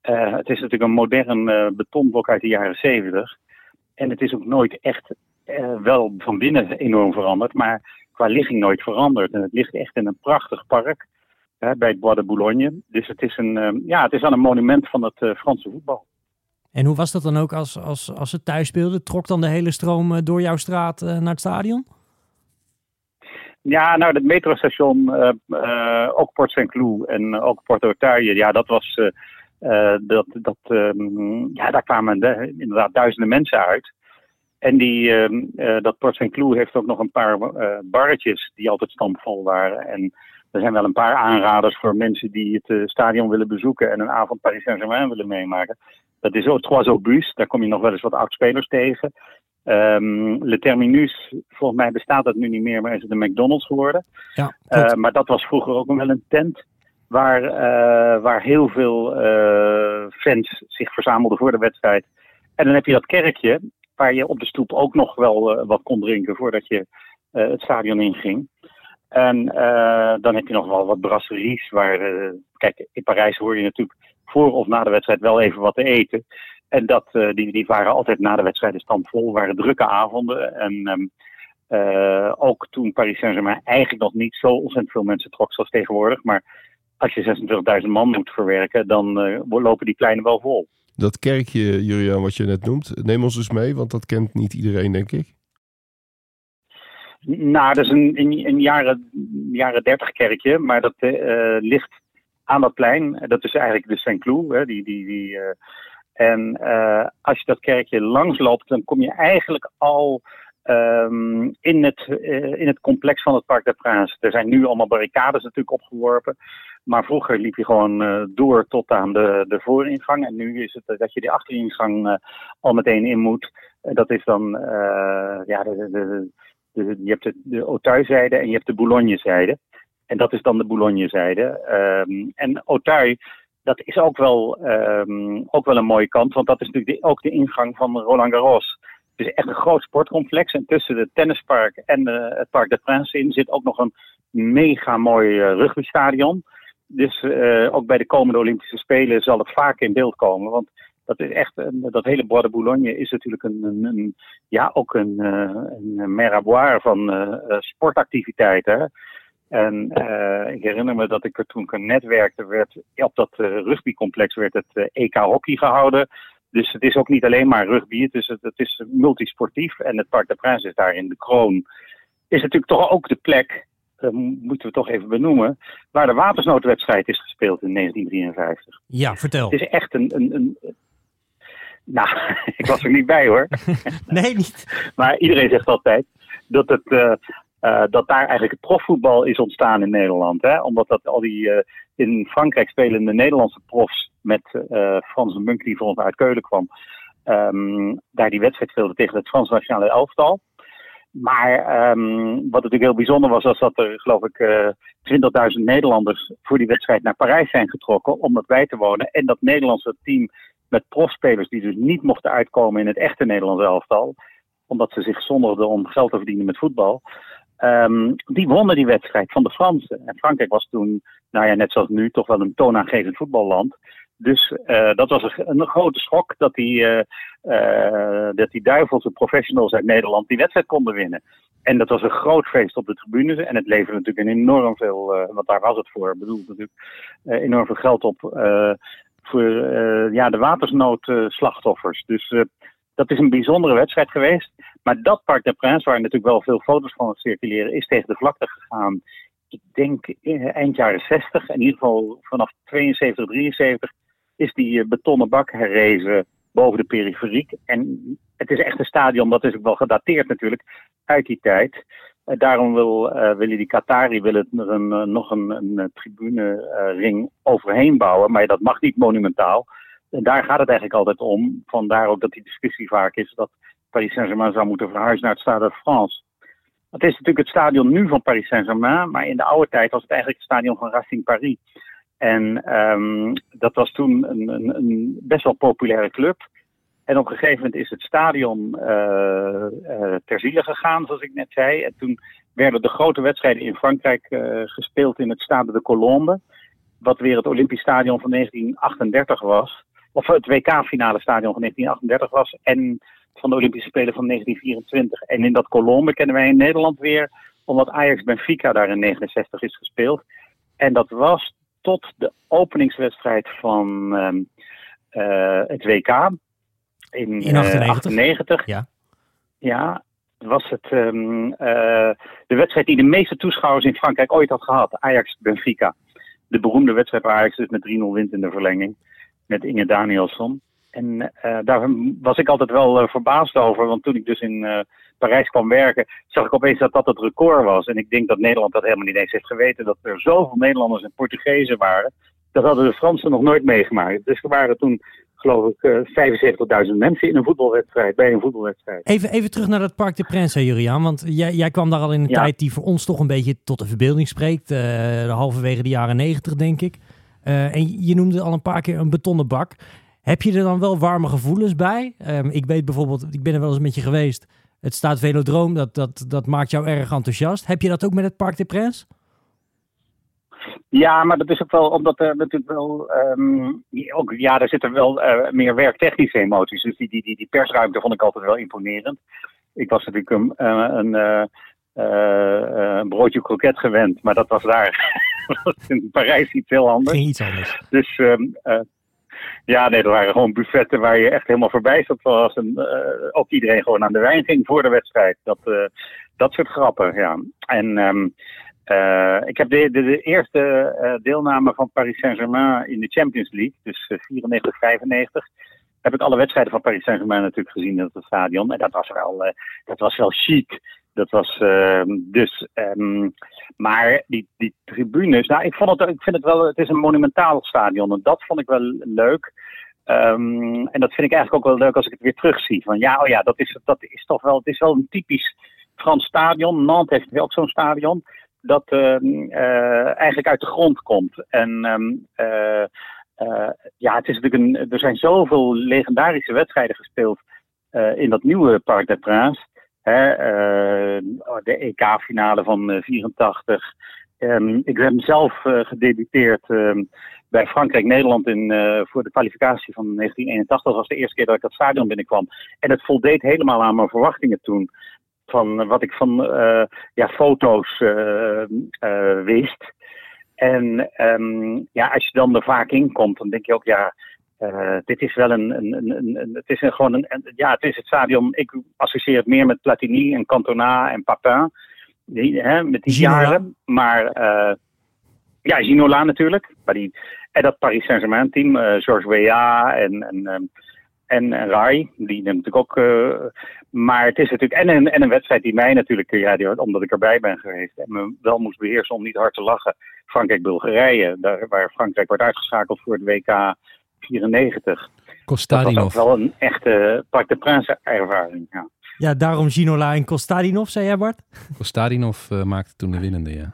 het is natuurlijk een modern betonblok uit de jaren zeventig. En het is ook nooit echt uh, wel van binnen enorm veranderd, maar qua ligging nooit veranderd. En het ligt echt in een prachtig park hè, bij het Bois de Boulogne. Dus het is, een, uh, ja, het is aan een monument van het uh, Franse voetbal. En hoe was dat dan ook als, als, als ze thuis speelden? Trok dan de hele stroom eh, door jouw straat eh, naar het stadion? Ja, nou, het metrostation, eh, eh, ook Port St. Cloud en ook Port Otaille, ja, dat was, eh, eh, dat, dat, ehm, ja, daar kwamen de- inderdaad duizenden mensen uit. En die, ehm, eh, dat Port St. Cloud heeft ook nog een paar eh, barretjes die altijd stampvol waren. En er zijn wel een paar aanraders voor mensen die het eh, stadion willen bezoeken en een avond Paris Saint-Germain willen meemaken. Dat is ook Trois Obus, daar kom je nog wel eens wat oud-spelers tegen. Ehm, Le Terminus, volgens mij bestaat dat nu niet meer, maar is het een McDonald's geworden. Ja, maar dat was vroeger ook nog wel een tent waar, waar heel veel fans zich verzamelden voor de wedstrijd. En dan heb je dat kerkje waar je op de stoep ook nog wel eh, wat kon drinken voordat je eh, het stadion inging. En eh, dan heb je nog wel wat brasseries waar, kijk, in Parijs hoor je natuurlijk voor of na de wedstrijd wel even wat te eten. En dat, die, die waren altijd na de wedstrijd stampvol, waren drukke avonden. En ehm, eh, ook toen Paris Saint-Germain eigenlijk nog niet zo ontzettend veel mensen trok zoals tegenwoordig. Maar als je 26.000 man moet verwerken, dan lopen die pleinen wel vol. Dat kerkje, Juriaan, wat je net noemt, neem ons eens mee, want dat kent niet iedereen, denk ik. Nou, dat is een, een, een jaren, jaren 30 kerkje, maar dat eh, ligt aan dat plein. Dat is eigenlijk de Saint-Cloud. Die, die, die, eh, en eh, als je dat kerkje langsloopt, dan kom je eigenlijk al ehm, in, het, eh, in het complex van het Parc des Princes. Er zijn nu allemaal barricades natuurlijk opgeworpen. Maar vroeger liep je gewoon eh, door tot aan de, de vooringang. En nu is het eh, dat je die achteringang al meteen in moet. Dat is dan, ja, de, de, de, de- je hebt de, de Auteuil-zijde en je hebt de Boulogne-zijde. En dat is dan de Boulogne-zijde. Ehm, en Auteuil, dat is ook wel, ehm, ook wel een mooie kant. Want dat is natuurlijk de- ook de ingang van Roland Garros. Het is echt een groot sportcomplex. En tussen het tennispark en eh, het Parc des Princes in zit ook nog een mega mooi eh, rugbystadion. Dus eh, ook bij de komende Olympische Spelen zal het vaak in beeld komen. Want dat is echt, dat hele Bois de Boulogne is natuurlijk een, een, ja, ook een, een meraboir van sportactiviteiten. En ik herinner me dat ik er toen ik er net werkte, werd op dat rugbycomplex werd het EK hockey gehouden. Dus het is ook niet alleen maar rugby, het is, het is multisportief. En het Parc des Princes is daar in de kroon. Is natuurlijk toch ook de plek, eh, moeten we toch even benoemen, waar de watersnoodwedstrijd is gespeeld in 1953. Ja, vertel. Het is echt een. een, een nou, ik was er niet bij hoor. Nee, niet. Maar iedereen zegt altijd dat, het, eh, eh, dat daar eigenlijk het profvoetbal is ontstaan in Nederland. Hè? Omdat dat al die eh, in Frankrijk spelende Nederlandse profs met eh, Frans Munk die voor ons uit Keulen kwam. ehm, daar die wedstrijd speelden tegen het Frans nationale elftal. Maar ehm, wat natuurlijk heel bijzonder was, was dat er geloof ik eh 20.000 Nederlanders voor die wedstrijd naar Parijs zijn getrokken om dat bij te wonen. En dat Nederlandse team met profspelers die dus niet mochten uitkomen in het echte Nederlandse elftal omdat ze zich zonderden om geld te verdienen met voetbal. Ehm, die wonnen die wedstrijd van de Fransen. En Frankrijk was toen, nou ja, net zoals nu, toch wel een toonaangevend voetballand. Dus eh, dat was een, grote schok dat die, eh, eh, dat die duivelse professionals uit Nederland die wedstrijd konden winnen. En dat was een groot feest op de tribunes. En het leverde natuurlijk een enorm veel, want daar was het voor, bedoeld natuurlijk, enorm veel geld op voor ja, de watersnoodslachtoffers. dus dat is een bijzondere wedstrijd geweest. Maar dat Parc des Princes, waar natuurlijk wel veel foto's van circuleren, is tegen de vlakte gegaan. Ik denk eh, eind jaren 60, in ieder geval vanaf 72, 73, is die eh, betonnen bak herrezen boven de periferiek. En het is echt een stadion, dat is ook wel gedateerd natuurlijk, uit die tijd. Eh, daarom wil, eh, willen die Qatari willen er een, nog een, een tribunering overheen bouwen. Maar dat mag niet monumentaal. En daar gaat het eigenlijk altijd om. Vandaar ook dat die discussie vaak is dat Paris Saint-Germain zou moeten verhuizen naar het Stade de France. Het is natuurlijk het stadion nu van Paris Saint-Germain, maar in de oude tijd was het eigenlijk het stadion van Racing Paris. En ehm, dat was toen een, een, een best wel populaire club. En op een gegeven moment is het stadion eh, ter ziele gegaan, zoals ik net zei. En toen werden de grote wedstrijden in Frankrijk eh, gespeeld in het Stade de Colombe. Wat weer het Olympisch Stadion van 1938 was. Of het WK-finale stadion van 1938 was. En van de Olympische Spelen van 1924. En in dat Colombe kennen wij in Nederland weer. Omdat Ajax Benfica daar in 69 is gespeeld. En dat was tot de openingswedstrijd van ehm, eh, het WK. In, In eh, 98? 98. Ja. Ja, was het ehm, eh, de wedstrijd die de meeste toeschouwers in Frankrijk ooit had gehad. Ajax-Benfica. De beroemde wedstrijd waar Ajax dus met 3-0 wint in de verlenging. Met Inge Danielsson. En eh, daar was ik altijd wel eh, verbaasd over. Want toen ik dus in eh, Parijs kwam werken, zag ik opeens dat dat het record was. En ik denk dat Nederland dat helemaal niet eens heeft geweten. Dat er zoveel Nederlanders en Portugezen waren. Dat hadden de Fransen nog nooit meegemaakt. Dus er waren toen, geloof ik, eh 75.000 mensen in een voetbalwedstrijd. Bij een voetbalwedstrijd. Even, even terug naar dat Parc de Princes, hè, Juriaan. Want jij, jij kwam daar al in een Ja. tijd die voor ons toch een beetje tot de verbeelding spreekt. de halverwege de jaren negentig, denk ik. Eh, en je noemde al een paar keer een betonnen bak. Heb je er dan wel warme gevoelens bij? Ehm, ik weet bijvoorbeeld, ik ben er wel eens met je geweest. Het staat Velodroom, dat, dat, dat maakt jou erg enthousiast. Heb je dat ook met het Parc de Princes? Ja, maar dat is ook wel omdat er natuurlijk wel. ehm, ook, ja, daar zitten wel eh, meer werktechnische emoties. Dus die, die, die, persruimte vond ik altijd wel imponerend. Ik was natuurlijk een, eh, een, een broodje kroket gewend, maar dat was daar. dat in Parijs iets heel anders. Iets anders. Dus ehm, eh, ja, nee, er waren gewoon buffetten waar je echt helemaal verbijsterd was. En eh, ook iedereen gewoon aan de wijn ging voor de wedstrijd. Dat, eh, dat soort grappen, ja. En ehm, eh, ik heb de, de, de eerste eh, deelname van Paris Saint-Germain in de Champions League, dus eh, 94, 95. Heb ik alle wedstrijden van Paris Saint-Germain natuurlijk gezien in het stadion. En dat was wel, eh, dat was wel chic. Dat was ehm, dus. ehm, maar die, die tribunes. Nou, ik, vond het, ik vind het wel. Het is een monumentaal stadion. En dat vond ik wel leuk. Ehm, en dat vind ik eigenlijk ook wel leuk als ik het weer terugzie. Van ja, oh ja, dat is, dat is toch wel. Het is wel een typisch Frans stadion. Nantes heeft ook zo'n stadion. Dat eh, eigenlijk uit de grond komt. En eh, eh, ja, het is natuurlijk een, er zijn zoveel legendarische wedstrijden gespeeld in dat nieuwe Parc des Princes. Eh, de EK-finale van eh, 84. Ehm, ik heb zelf eh, gedebuteerd ehm, bij Frankrijk-Nederland in, eh, voor de kwalificatie van 1981. Dat was de eerste keer dat ik het stadion binnenkwam. En het voldeed helemaal aan mijn verwachtingen toen. Van wat ik van eh, ja, foto's eh, eh, wist. En ehm, ja, als je dan er vaak in komt, dan denk je ook, ja, eh, dit is wel een, een, een, een- een- het is gewoon een, ja, het is het stadion. Ik associeer het meer met Platini en Cantona en Papin, die, hè, met die Ginola. jaren. Maar eh, ja, Ginola natuurlijk. Maar die, en dat Paris Saint-Germain team, eh Georges Weah en, en, en, en Rai, die natuurlijk ook. maar het is natuurlijk. En een, en een wedstrijd die mij natuurlijk, ja, die, omdat ik erbij ben geweest en me wel moest beheersen om niet hard te lachen. Frankrijk-Bulgarije, daar, waar Frankrijk wordt uitgeschakeld voor het WK 94. Dat was ook Kostadinov. wel een echte Parc de Prince ervaring. Ja. Ja, daarom Ginola en Kostadinov, zei jij Bart? Kostadinov eh, maakte toen de winnende, ja.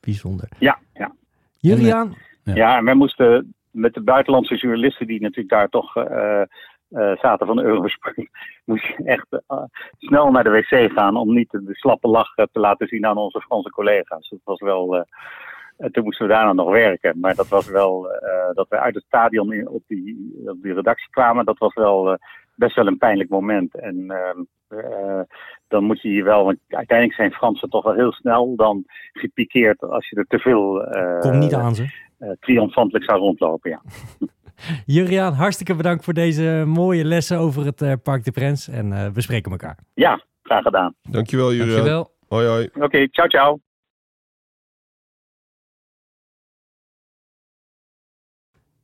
Bijzonder. Ja, ja. Juriaan, Ja. Ja, en wij moesten met de buitenlandse journalisten die natuurlijk daar toch eh, eh, zaten van Eurosport, moest je echt eh, snel naar de wc gaan om niet de slappe lach eh, te laten zien aan onze Franse collega's. Dat was wel, eh, en toen moesten we daarna nog werken, maar dat was wel, eh, dat we uit het stadion in, op, die, op die redactie kwamen, dat was wel eh, best wel een pijnlijk moment. En ehm, eh, dan moet je je wel, want uiteindelijk zijn Fransen toch wel heel snel dan gepikeerd als je er te veel eh, kom niet aan ze. eh, triomfantelijk zou rondlopen. Ja. Juriaan, hartstikke bedankt voor deze mooie lessen over het eh, Parc de Princes. En eh, we spreken elkaar. ja, graag gedaan. Dankjewel, Juriaan. Dankjewel. Hoi, hoi. Oké, ciao, ciao.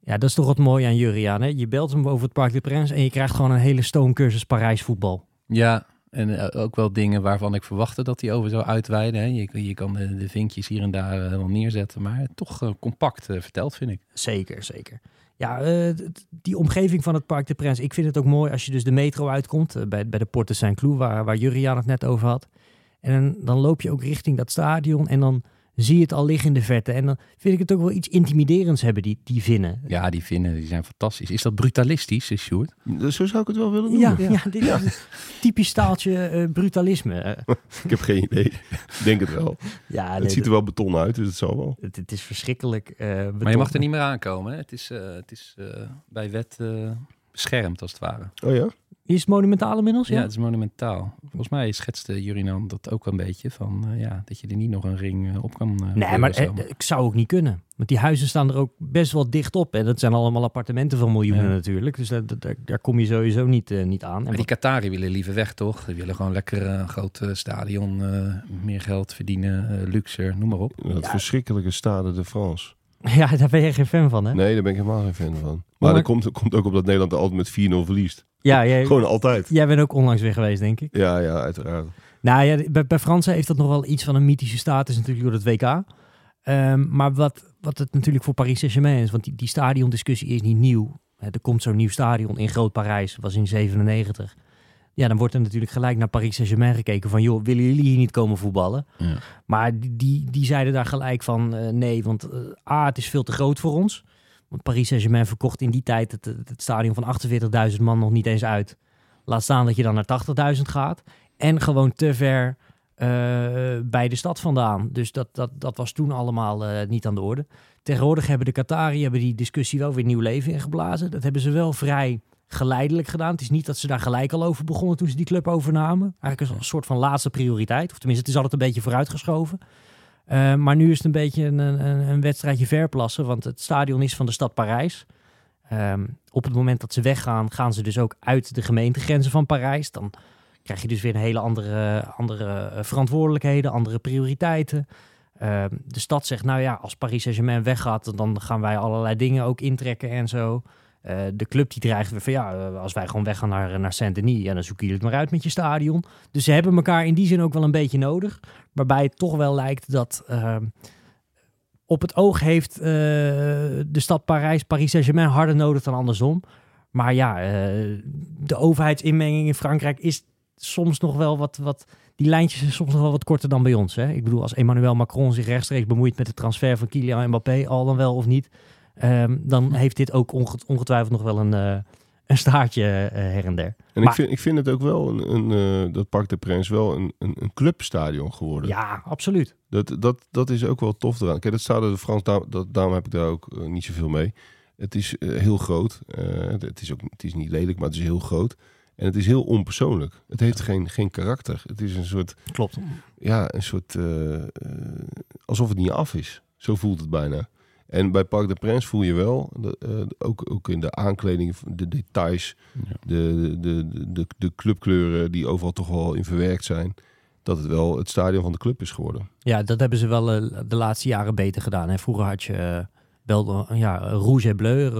Ja, dat is toch wat mooi aan Juriaan. Hè? Je belt hem over het Parc de Princes en je krijgt gewoon een hele stoomcursus Parijs voetbal. Ja, en eh, ook wel dingen waarvan ik verwachtte dat hij over zou uitweiden. Hè. Je, je kan de, de vinkjes hier en daar eh, wel neerzetten, maar toch eh, compact verteld, vind ik. Zeker, zeker. Ja, die omgeving van het Parc de Princes. Ik vind het ook mooi als je dus de metro uitkomt. bij, bij de Porte Saint-Cloud, waar, waar Juriaan het net over had. En dan loop je ook richting dat stadion en dan zie je het al liggen in de verte. En dan vind ik het ook wel iets intimiderends hebben, die, die vinnen. Ja, die vinden die zijn fantastisch. Is dat brutalistisch, eh, Sjoerd? Zo zou ik het wel willen noemen. Ja, ja. dit is een typisch staaltje eh, brutalisme. Eh, Ik heb geen idee. Ik denk het wel. ja, het ziet er wel beton uit, dus het zal wel. het, het is verschrikkelijk. eh, Maar je mag er niet meer aankomen. Hè? Het is, eh, het is eh, bij wet eh, beschermd, als het ware. Oh ja? Is het monumentaal inmiddels? Ja, het is monumentaal. Volgens mij schetste Jurinan dat ook een beetje. Van, eh, ja, dat je er niet nog een ring eh, op kan eh, Nee, maar zo. ik zou ook niet kunnen. Want die huizen staan er ook best wel dicht op. En dat zijn allemaal appartementen van miljoenen Ja. natuurlijk. Dus dat, dat- daar, daar kom je sowieso niet, niet aan. En Maar die Qatari willen liever weg, toch? Die willen gewoon lekker een groot stadion, eh, meer geld verdienen, luxe, noem maar op. Dat Ja. verschrikkelijke Stade de France. ja, daar ben je geen fan van, hè? Nee, daar ben ik helemaal geen fan van. Maar Maar- dat komt, komt ook omdat Nederland er altijd met 4-0 verliest. Ja, jij, Gewoon altijd. jij bent ook onlangs weer geweest, denk ik. Ja, ja, uiteraard. Nou ja, bij, bij Fransen heeft dat nog wel iets van een mythische status natuurlijk door het WK. Ehm, maar wat, wat het natuurlijk voor Paris Saint-Germain is, want die, die stadiondiscussie is niet nieuw. Er komt zo'n nieuw stadion in Groot Parijs, was in 97. Ja, dan wordt er natuurlijk gelijk naar Paris Saint-Germain gekeken van, joh, willen jullie hier niet komen voetballen? Ja. Maar die, die, die zeiden daar gelijk van, eh, nee, want A, het is veel te groot voor ons. Want Paris Saint-Germain verkocht in die tijd het, stadion van 48.000 man nog niet eens uit. Laat staan dat je dan naar 80.000 gaat. En gewoon te ver eh, bij de stad vandaan. Dus dat, dat, dat was toen allemaal eh, niet aan de orde. Tegenwoordig hebben de Qatari hebben die discussie wel weer nieuw leven ingeblazen. Dat hebben ze wel vrij geleidelijk gedaan. Het is niet dat ze daar gelijk al over begonnen toen ze die club overnamen. Eigenlijk een soort van laatste prioriteit. Of tenminste, het is altijd een beetje vooruitgeschoven. Eh, maar nu is het een beetje een, een, een wedstrijdje verplassen. Want het stadion is van de stad Parijs. Ehm, op het moment dat ze weggaan, gaan ze dus ook uit de gemeentegrenzen van Parijs. Dan krijg je dus weer een hele andere, andere eh, verantwoordelijkheden, andere prioriteiten. Ehm, de stad zegt, nou ja, als Paris Saint-Germain weggaat, dan gaan wij allerlei dingen ook intrekken en zo. Eh, de club die dreigt weer van, ja, eh, als wij gewoon weggaan naar, naar Saint-Denis, ja, dan zoeken jullie het maar uit met je stadion. Dus ze hebben elkaar in die zin ook wel een beetje nodig. Waarbij het toch wel lijkt dat ehm, op het oog heeft eh, de stad Parijs, Paris Saint-Germain harder nodig dan andersom. Maar ja, de overheidsinmenging in Frankrijk is soms nog wel wat, wat... Die lijntjes zijn soms nog wel wat korter dan bij ons. Hè? Ik bedoel, als Emmanuel Macron zich rechtstreeks bemoeit met de transfer van Kylian Mbappé, al dan wel of niet, ehm, dan heeft dit ook onge- ongetwijfeld nog wel een, eh, een staartje eh, her en der. En Maar- ik, vind, ik vind het ook wel, een, een, eh, dat Parc de Prins wel een, een, een clubstadion geworden. Ja, absoluut. Dat, dat, dat is ook wel tof eraan. Kijk, dat Stade de France, daar, dat, daarom heb ik daar ook niet zoveel mee. Het is heel groot. Het, is ook, het is niet lelijk, maar het is heel groot. En het is heel onpersoonlijk. Het heeft geen, geen karakter. Het is een soort, Klopt. ja, een soort, alsof het niet af is. Zo voelt het bijna. En bij Parc de Prins voel je wel, eh, ook, ook in de aankleding, de details, Ja. de, de, de, de, clubkleuren die overal toch wel in verwerkt zijn, dat het wel het stadion van de club is geworden. Ja, dat hebben ze wel eh, de laatste jaren beter gedaan. Hè. Vroeger had je eh, wel ja, rouge et bleu.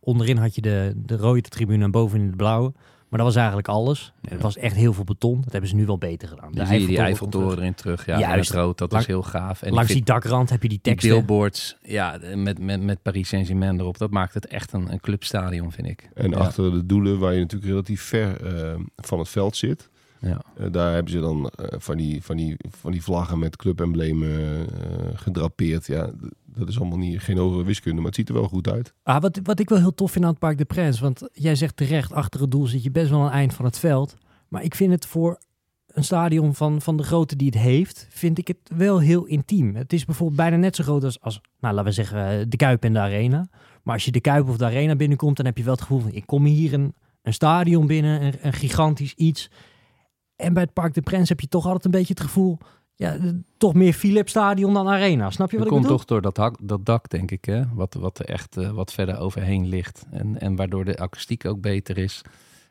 onderin had je de, de rode tribune en bovenin de blauwe. Maar dat was eigenlijk alles. Ja. Het was echt heel veel beton. Dat hebben ze nu wel beter gedaan. Dan zie je die Eiffeltoren erin terug. Ja, Juist. en het rood, dat is heel gaaf. En Langs die dakrand heb je die die teksten. billboards, ja, met, met, met Paris Saint-Germain erop, dat maakt het echt een, een clubstadion, vind ik. En Ja. achter de doelen, waar je natuurlijk relatief ver eh, van het veld zit, Ja. eh, daar hebben ze dan eh, van, die, van, die, van die vlaggen met clubemblemen eh, gedrapeerd. Ja, dat is allemaal niet, geen hogere wiskunde, maar het ziet er wel goed uit. Ah, wat, wat ik wel heel tof vind aan het Parc de Prins. Want jij zegt terecht, achter het doel zit je best wel aan het eind van het veld. Maar ik vind het voor een stadion van, van de grootte die het heeft, vind ik het wel heel intiem. Het is bijvoorbeeld bijna net zo groot als, als nou, laten we zeggen, eh, de Kuip en de Arena. Maar als je de Kuip of de Arena binnenkomt, dan heb je wel het gevoel van, ik kom hier een, een stadion binnen, een, gigantisch iets. En bij het Parc de Prins heb je toch altijd een beetje het gevoel, ja, toch meer Philips Stadion dan Arena. Snap je Dat wat ik komt bedoel? toch door dat, hak- dat dak, denk ik, hè? Wat, wat er echt eh, wat verder overheen ligt. En, en waardoor de akoestiek ook beter is.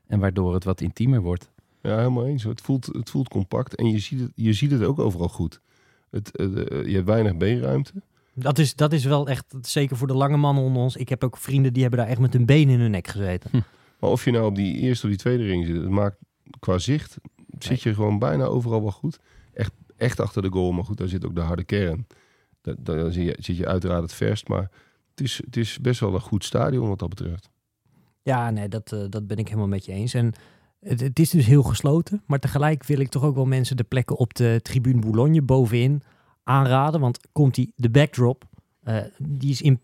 En waardoor het wat intiemer wordt. Ja, helemaal eens. Het voelt, het voelt compact en je ziet het, je ziet het ook overal goed. Het, eh, eh, je hebt weinig beenruimte. Dat is, dat is wel echt, zeker voor de lange mannen onder ons. Ik heb ook vrienden die hebben daar echt met hun benen in hun nek gezeten. Maar of je nou op die eerste of die tweede ring zit, het maakt qua zicht, zit je gewoon bijna overal wel goed. Echt, echt achter de goal, maar goed, daar zit ook de harde kern. Daar, daar zit, je, zit je uiteraard het verst, maar het is, het is best wel een goed stadion wat dat betreft. Ja, nee, dat, eh, dat ben ik helemaal met je eens. En het, het is dus heel gesloten. Maar tegelijk wil ik toch ook wel mensen de plekken op de tribune Boulogne bovenin aanraden. Want komt die, de backdrop, eh, die is in,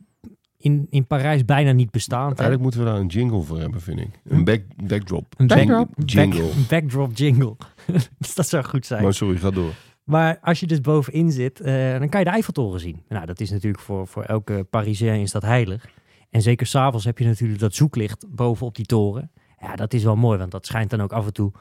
in, in Parijs bijna niet bestaand. hè? Eigenlijk moeten we daar een jingle voor hebben, vind ik. Een back, backdrop. Een backdrop? Jingle. Back- backdrop jingle. dat zou goed zijn. Maar sorry, ga door. Maar als je dus bovenin zit, eh, dan kan je de Eiffeltoren zien. Nou, dat is natuurlijk voor, voor elke Parisien is dat heilig. En zeker s'avonds heb je natuurlijk dat zoeklicht bovenop die toren. Ja, dat is wel mooi, want dat schijnt dan ook af en toe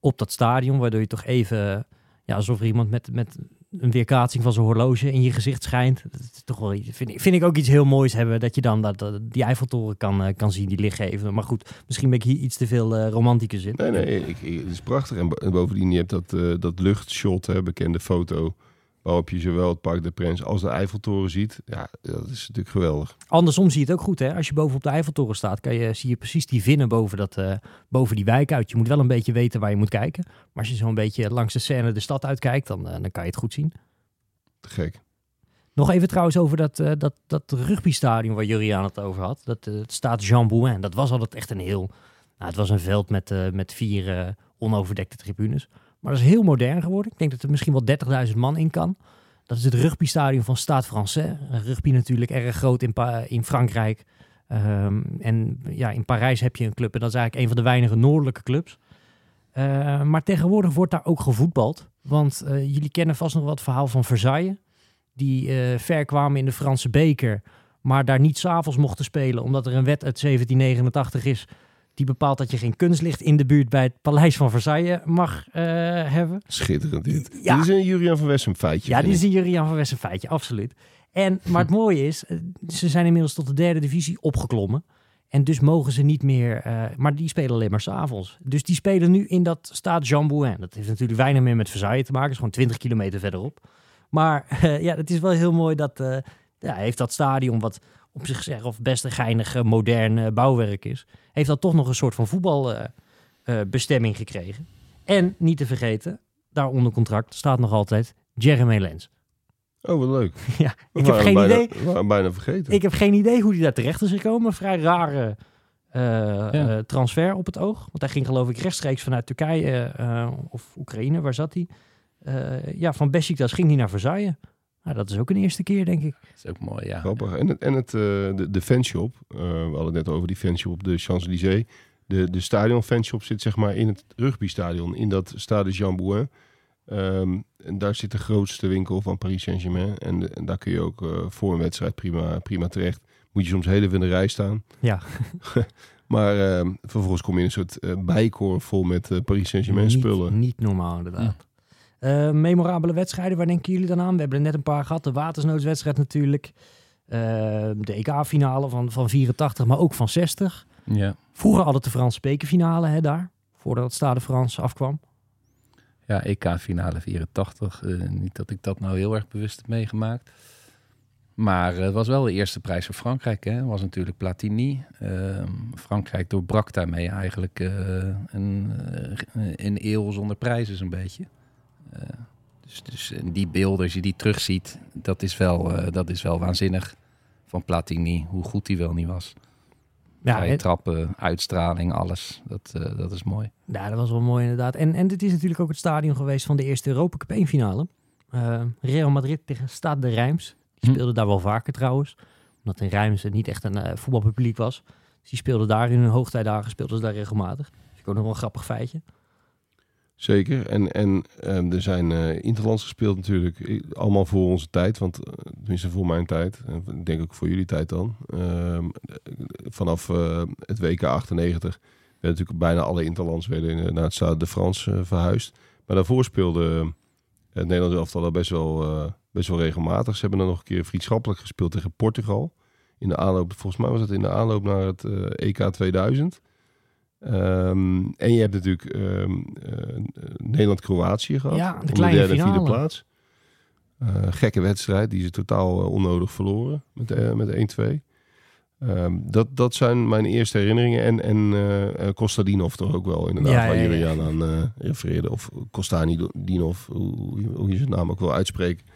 op dat stadion, waardoor je toch even, ja, alsof er iemand met, met een weerkaatsing van zijn horloge in je gezicht schijnt. Dat is toch wel, vind ik, vind ik ook iets heel moois hebben, dat je dan dat, die Eiffeltoren kan, eh, kan zien, die lichtgeven. Maar goed, misschien ben ik hier iets te veel eh romanticus in. Nee, nee, ik, het is prachtig. En bovendien, je hebt dat, eh, dat luchtshot, hè, bekende foto, waarop je zowel het Parc des Princes als de Eiffeltoren ziet. Ja, dat is natuurlijk geweldig. Andersom zie je het ook goed, hè? Als je boven op de Eiffeltoren staat, kan je, zie je precies die vinnen boven, dat, eh, boven die wijk uit. Je moet wel een beetje weten waar je moet kijken. Maar als je zo'n beetje langs de scène de stad uitkijkt, dan, eh, dan kan je het goed zien. Te gek. Nog even trouwens over dat, eh, dat, dat rugbystadion waar Juriaan het over had. Dat het staat Jean Bouin. Dat was altijd echt een heel... Nou, het was een veld met, met vier onoverdekte tribunes. Maar dat is heel modern geworden. Ik denk dat er misschien wel 30.000 man in kan. Dat is het rugbystadion van Stade Français. Rugby natuurlijk erg groot in, Pa- in Frankrijk. Ehm, en ja, in Parijs heb je een club. En dat is eigenlijk een van de weinige noordelijke clubs. Eh, maar tegenwoordig wordt daar ook gevoetbald. Want eh, jullie kennen vast nog wel het verhaal van Versailles. Die eh, ver kwamen in de Franse beker. Maar daar niet s'avonds mochten spelen. Omdat er een wet uit 1789 is. Die bepaalt dat je geen kunstlicht in de buurt bij het paleis van Versailles mag eh, hebben. Schitterend dit. Ja. Dit is een Julian van Wessem feitje. Ja, dit is een Juriaan van West een feitje, absoluut. En, maar het mooie is, eh, ze zijn inmiddels tot de derde divisie opgeklommen. En dus mogen ze niet meer, eh, maar die spelen alleen maar s'avonds. Dus die spelen nu in dat staat Jean Bouin. Dat heeft natuurlijk weinig meer met Versailles te maken, het is gewoon 20 kilometer verderop. Maar ja, het is wel heel mooi dat ja, heeft dat stadion, wat op zichzelf best een geinig eh, modern eh, bouwwerk is, heeft dat toch nog een soort van voetbalbestemming gekregen. En niet te vergeten, daar onder contract staat nog altijd Jeremy Lens. Oh, wat leuk. Ja, ik heb geen bijna, idee. bijna vergeten. Ik heb geen idee hoe hij daar terecht is gekomen. Vrij rare eh, eh, transfer op het oog. Want hij ging geloof ik rechtstreeks vanuit Turkije eh, of Oekraïne. Waar zat hij? Eh, ja, van Besiktas ging hij naar Versailles. Nou, dat is ook een eerste keer, denk ik. Dat is ook mooi, ja. Grappig. En, het, en het, eh, de, de fanshop, eh, we hadden het net over die fanshop op de Champs-Élysées. De, de stadion fanshop zit zeg maar in het rugbystadion, in dat stade Jean Bouin. Ehm, en daar zit de grootste winkel van Paris Saint-Germain. En, de- en daar kun je ook eh, voor een wedstrijd prima, prima terecht. Moet je soms heel even in de rij staan. Ja. maar ehm, vervolgens kom je in een soort eh, bijkoor vol met eh, Paris Saint-Germain niet, spullen. Niet normaal, inderdaad. Eh, memorabele wedstrijden, waar denken jullie dan aan? We hebben er net een paar gehad. De Watersnoodswedstrijd natuurlijk. Eh, de EK-finale van, van 84, maar ook van 60. Ja. Vroeger altijd de Franse bekerfinale hè, daar. Voordat het Stade France afkwam. Ja, EK-finale 84. Eh, niet dat ik dat nou heel erg bewust heb meegemaakt. Maar het was wel de eerste prijs voor Frankrijk. Hè? was natuurlijk Platini. Ehm, Frankrijk doorbrak daarmee eigenlijk eh, een, een eeuw zonder prijzen zo'n beetje. Eh, dus dus eh, die beelden, als je die terugziet, dat is wel, eh, dat is wel waanzinnig van Platini. Hoe goed hij wel niet was. Ja, het- trappen, uitstraling, alles. Dat, dat is mooi. Ja, dat was wel mooi inderdaad. En, en dit is natuurlijk ook het stadion geweest van de eerste Europa Cup 1 finale. Real Madrid tegen Stade de Reims. Die Hm. speelde daar wel vaker trouwens. Omdat in Reims niet echt een voetbalpubliek was. Dus die speelden daar in hun hoogtijdagen speelden ze daar regelmatig. Vind ik ook nog wel een grappig feitje. Zeker. En, en ehm, er zijn eh interlands gespeeld natuurlijk. Allemaal voor onze tijd. Want eh, tenminste voor mijn tijd. En denk ook voor jullie tijd dan. Ehm, eh, vanaf het WK 98 werden natuurlijk bijna alle interlands werden naar het Stade de France verhuisd. Maar daarvoor speelde het Nederlands elftal al best wel, best wel regelmatig. Ze hebben dan nog een keer vriendschappelijk gespeeld tegen Portugal. In de aanloop, volgens mij was het in de aanloop naar het EK 2000. Ehm, en je hebt natuurlijk ehm, eh, Nederland-Kroatië gehad. Ja, de de kleine derde en vierde finale. plaats. Eh, gekke wedstrijd, die ze totaal eh, onnodig verloren met, met 1-2. Ehm, dat, dat zijn mijn eerste herinneringen. En, en Kostadinov toch ook wel, inderdaad, Ja, waar ja, ja. Julian aan refereerde. Of Kostanidinov, hoe, hoe, je- zijn naam ook wel uitspreekt.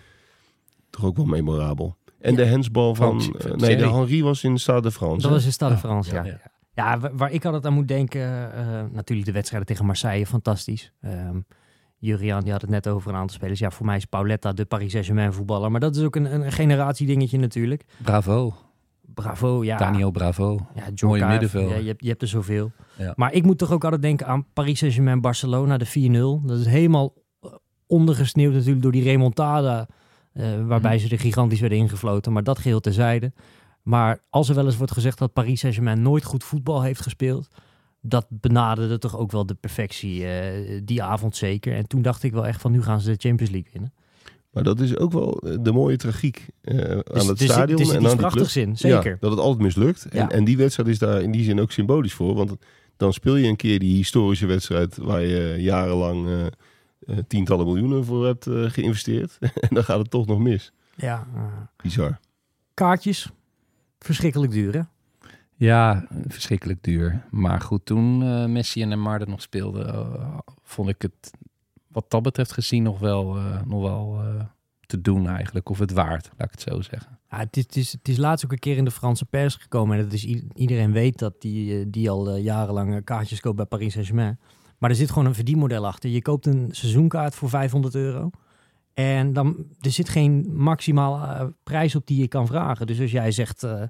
Toch ook wel memorabel. En Ja. de hensbal van... Nee, de. Henri was in de Stade de France. Dat hè? was in Stade Ja, France, ja. Ja, ja. ja. Ja, wa- waar ik altijd aan moet denken, eh, natuurlijk de wedstrijden tegen Marseille, fantastisch. Ehm Jurian, die had het net over een aantal spelers. Ja, voor mij is Pauletta de Paris Saint-Germain voetballer. Maar dat is ook een, een generatie dingetje natuurlijk. Bravo. Bravo, ja. Daniel Bravo. Ja, John Mooie. Ja, je, hebt, je hebt er zoveel. Ja. Maar ik moet toch ook altijd denken aan Paris Saint-Germain Barcelona, de 4-0. Dat is helemaal eh, ondergesneeuwd natuurlijk door die remontada. eh, waarbij Mhm. ze er gigantisch werden ingefloten. Maar dat geheel terzijde. Maar als er wel eens wordt gezegd dat Paris Saint-Germain nooit goed voetbal heeft gespeeld. dat benaderde toch ook wel de perfectie eh, die avond zeker. En toen dacht ik wel echt van nu gaan ze de Champions League winnen. Maar dat is ook wel eh, de mooie tragiek eh, aan het er zit- stadion zit en aan die club. prachtigs in, zeker. Ja, dat het altijd mislukt. En, Ja. en die wedstrijd is daar in die zin ook symbolisch voor. Want dan speel je een keer die historische wedstrijd waar je jarenlang tientallen miljoenen voor hebt geïnvesteerd. en dan gaat het toch nog mis. Ja, Bizar. kaartjes, verschrikkelijk duur hè? Ja, verschrikkelijk duur. Maar goed, toen eh, Messi en Neymar nog speelden, eh, vond ik het wat dat betreft gezien nog wel, eh, nog wel te doen eigenlijk. Of het waard, laat ik het zo zeggen. Ja, het, is, het, is, het is laatst ook een keer in de Franse pers gekomen. En dat is, iedereen weet dat die, die al jarenlang kaartjes koopt bij Paris Saint-Germain. Maar er zit gewoon een verdienmodel achter. Je koopt een seizoenkaart voor 500 euro. En dan, er zit geen maximaal eh, prijs op die je kan vragen. Dus als jij zegt, eh,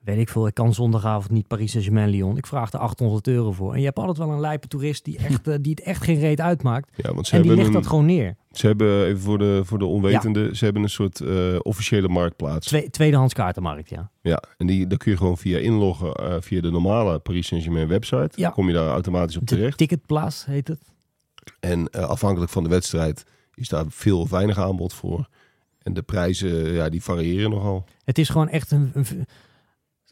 weet ik veel, ik kan zondagavond niet Paris Saint-Germain Lyon. Ik vraag er 800 euro voor. En je hebt altijd wel een lijpe toerist die, echt, eh, die het echt geen reet uitmaakt. Ja, want ze En die legt een, dat gewoon neer. ze hebben even voor de, voor de onwetende, ze hebben een soort officiële marktplaats. Twee, tweedehands kaartenmarkt, ja. Ja, en die, daar kun je gewoon via inloggen via de normale Paris Saint-Germain website. Ja. Kom je daar automatisch op De terecht. Ticketplaats heet het. En afhankelijk van de wedstrijd is daar veel of weinig aanbod voor. En de prijzen, ja, die variëren nogal. Het is gewoon echt een.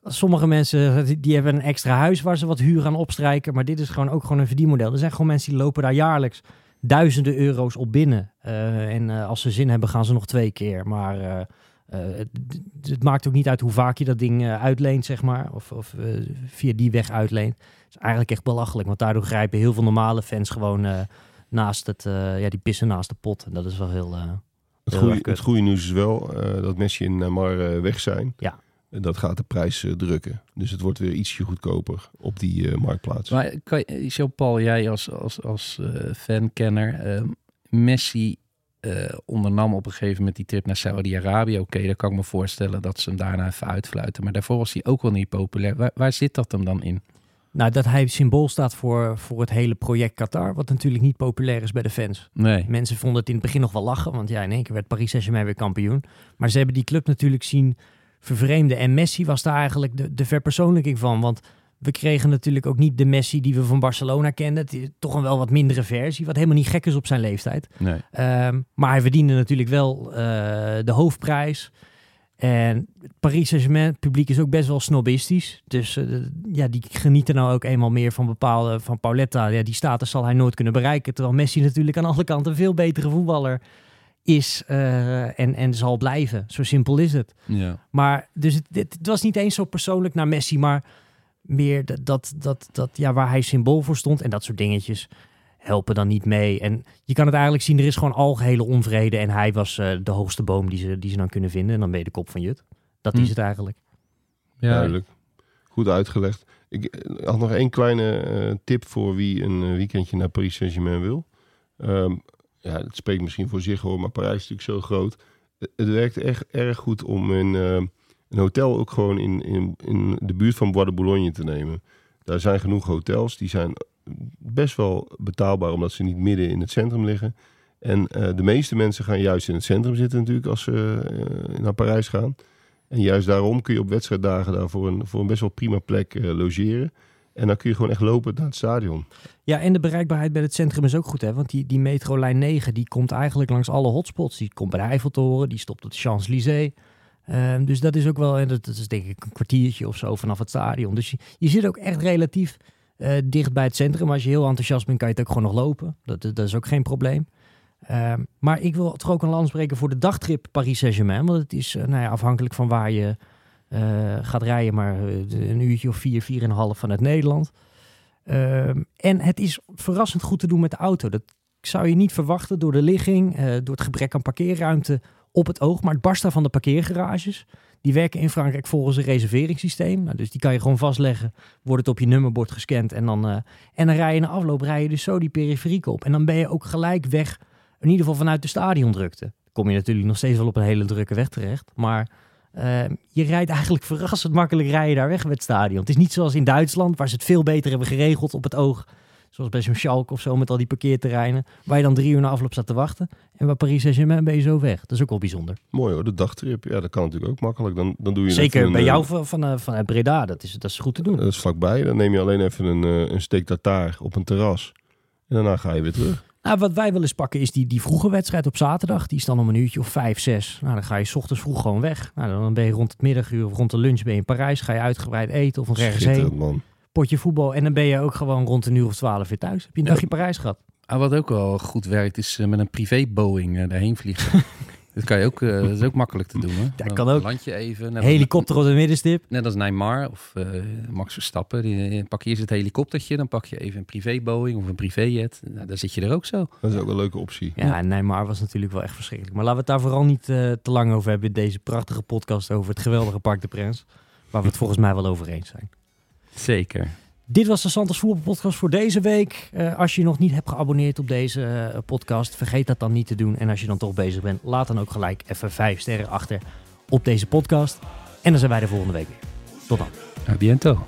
sommige mensen die- hebben een extra huis waar ze wat huur aan opstrijken. Maar dit is gewoon ook gewoon een verdienmodel. Er zijn gewoon mensen die lopen daar jaarlijks duizenden euro's op binnen. Eh, en eh, als ze zin hebben, gaan ze nog twee keer. Maar eh, het, het maakt ook niet uit hoe vaak je dat ding uitleent, zeg maar. Of, of via die weg uitleent. Het is eigenlijk echt belachelijk. Want daardoor grijpen heel veel normale fans gewoon naast het. eh, ja, die pissen naast de pot. En dat is wel heel. eh, Het Heel goede, het goede nieuws is wel eh, dat Messi en Neymar eh, weg zijn. Ja. En dat gaat de prijs drukken. Dus het wordt weer ietsje goedkoper op die eh, marktplaats. Maar kan je, Jean-Paul, jij als, als, als eh, fankenner, eh, Messi eh, ondernam op een gegeven moment die trip naar Saudi-Arabië. Oké, dan kan ik me voorstellen dat ze hem daarna even uitfluiten. Maar daarvoor was hij ook wel niet populair. Waar, waar zit dat hem dan in? Nou, dat hij symbool staat voor, voor het hele project Qatar. Wat natuurlijk niet populair is bij de fans. Nee. Mensen vonden het in het begin nog wel lachen. Want ja, in één keer werd Paris Saint-Germain weer kampioen. Maar ze hebben die club natuurlijk zien vervreemden. En Messi was daar eigenlijk de, de verpersoonlijking van. Want we kregen natuurlijk ook niet de Messi die we van Barcelona kenden. Het is toch een wel wat mindere versie. Wat helemaal niet gek is op zijn leeftijd. nee. Ehm, maar hij verdiende natuurlijk wel eh, de hoofdprijs. En het Paris Saint-Germain publiek is ook best wel snobistisch. Dus eh, ja, die genieten nou ook eenmaal meer van bepaalde... Van Pauletta, ja, die status zal hij nooit kunnen bereiken. Terwijl Messi natuurlijk aan alle kanten een veel betere voetballer is eh, en, en zal blijven. Zo simpel is het. Ja. Maar dus het, het, het was niet eens zo persoonlijk naar Messi, maar meer dat, dat, dat, dat ja, waar hij symbool voor stond en dat soort dingetjes helpen dan niet mee. En je kan het eigenlijk zien, er is gewoon algehele onvrede en hij was eh, de hoogste boom die ze, die ze dan kunnen vinden. En dan ben je de kop van Jut. Dat Hm. is het eigenlijk. Ja. Duidelijk. Goed uitgelegd. Ik eh, had nog één kleine eh, tip voor wie een weekendje naar Paris Saint-Germain wil. Ehm, ja, het spreekt misschien voor zich hoor, maar Parijs is natuurlijk zo groot. Het, werkt echt erg goed om een, eh, een hotel ook gewoon in, in, in de buurt van Bois de Boulogne te nemen. Daar zijn genoeg hotels, die zijn best wel betaalbaar omdat ze niet midden in het centrum liggen. En eh, de meeste mensen gaan juist in het centrum zitten natuurlijk als ze eh, naar Parijs gaan. En juist daarom kun je op wedstrijddagen daar voor een, voor een best wel prima plek eh, logeren. En dan kun je gewoon echt lopen naar het stadion. Ja, en de bereikbaarheid bij het centrum is ook goed, hè? Want die, die metrolijn 9, die komt eigenlijk langs alle hotspots. Die komt bij de Eiffeltoren, die stopt op de Champs-Élysées. Ehm, dus dat is ook wel, en dat, dat is denk ik een kwartiertje of zo vanaf het stadion. Dus je, je zit ook echt relatief eh, dicht bij het centrum. Als je heel enthousiast bent, kan je het ook gewoon nog lopen. Dat, dat is ook geen probleem. Ehm, maar ik wil toch ook een lans breken voor de dagtrip Paris Saint-Germain. Want het is eh, nou ja, afhankelijk van waar je eh, gaat rijden, maar een uurtje of vier, vier en een half vanuit Nederland. Ehm, en het is verrassend goed te doen met de auto. Dat zou je niet verwachten door de ligging, door het gebrek aan parkeerruimte op het oog. Maar het barst daar van de parkeergarages. Die werken in Frankrijk volgens een reserveringssysteem. Nou, dus die kan je gewoon vastleggen. Wordt het op je nummerbord gescand. En dan, eh, en dan rij je na afloop rij je dus zo die periferiek op. En dan ben je ook gelijk weg. In ieder geval vanuit de stadiondrukte. Kom je natuurlijk nog steeds wel op een hele drukke weg terecht. Maar eh, je rijdt eigenlijk verrassend makkelijk rijden daar weg met het stadion. Het is niet zoals in Duitsland, waar ze het veel beter hebben geregeld op het oog. Zoals bij zo'n Schalke of zo met al die parkeerterreinen. Waar je dan drie uur na afloop staat te wachten. En bij Paris Saint-Germain ben je zo weg. Dat is ook wel bijzonder. Mooi hoor, de dagtrip. Ja, dat kan natuurlijk ook makkelijk. Dan, dan doe je Zeker een, bij eh, jou van, van, vanuit Breda. Dat is, dat is goed te doen. Dat is vlakbij. Dan neem je alleen even een, eh, een steak tartaar op een terras. En daarna ga je weer terug. Nou, wat wij wel eens pakken is die, die vroege wedstrijd op zaterdag. Die is dan om een uurtje of vijf, zes. Nou, dan ga je 's ochtends vroeg gewoon weg. Nou, dan ben je rond het middaguur of rond de lunch ben je in Parijs. Ga je uitgebreid eten of ergens Schitterend heen. man. Potje voetbal. En dan ben je ook gewoon rond een uur of twaalf weer thuis. Heb je een dagje Parijs gehad? Ah, wat ook wel goed werkt, is eh, met een privé Boeing eh, daarheen vliegen. dat kan je ook, eh, dat is ook makkelijk te doen. Hè? Dat Dan kan ook. Land je even. Helikopter op de middenstip. Net als Neymar of Max Verstappen. Die, die pak je eerst het helikoptertje, dan pak je even een privé Boeing of een privéjet. Nou, dan zit je er ook zo. Dat is ook een leuke optie. Ja, en Neymar was natuurlijk wel echt verschrikkelijk. Maar laten we het daar vooral niet te lang over hebben in deze prachtige podcast over het geweldige Parc de Prins. Waar we het volgens mij wel over eens zijn. Zeker. Dit was de Santos Voetbal Podcast voor deze week. Eh, als je nog niet hebt geabonneerd op deze eh, podcast, vergeet dat dan niet te doen. En als je dan toch bezig bent, laat dan ook gelijk even vijf sterren achter op deze podcast. En dan zijn wij de volgende week weer. Tot dan. A biento.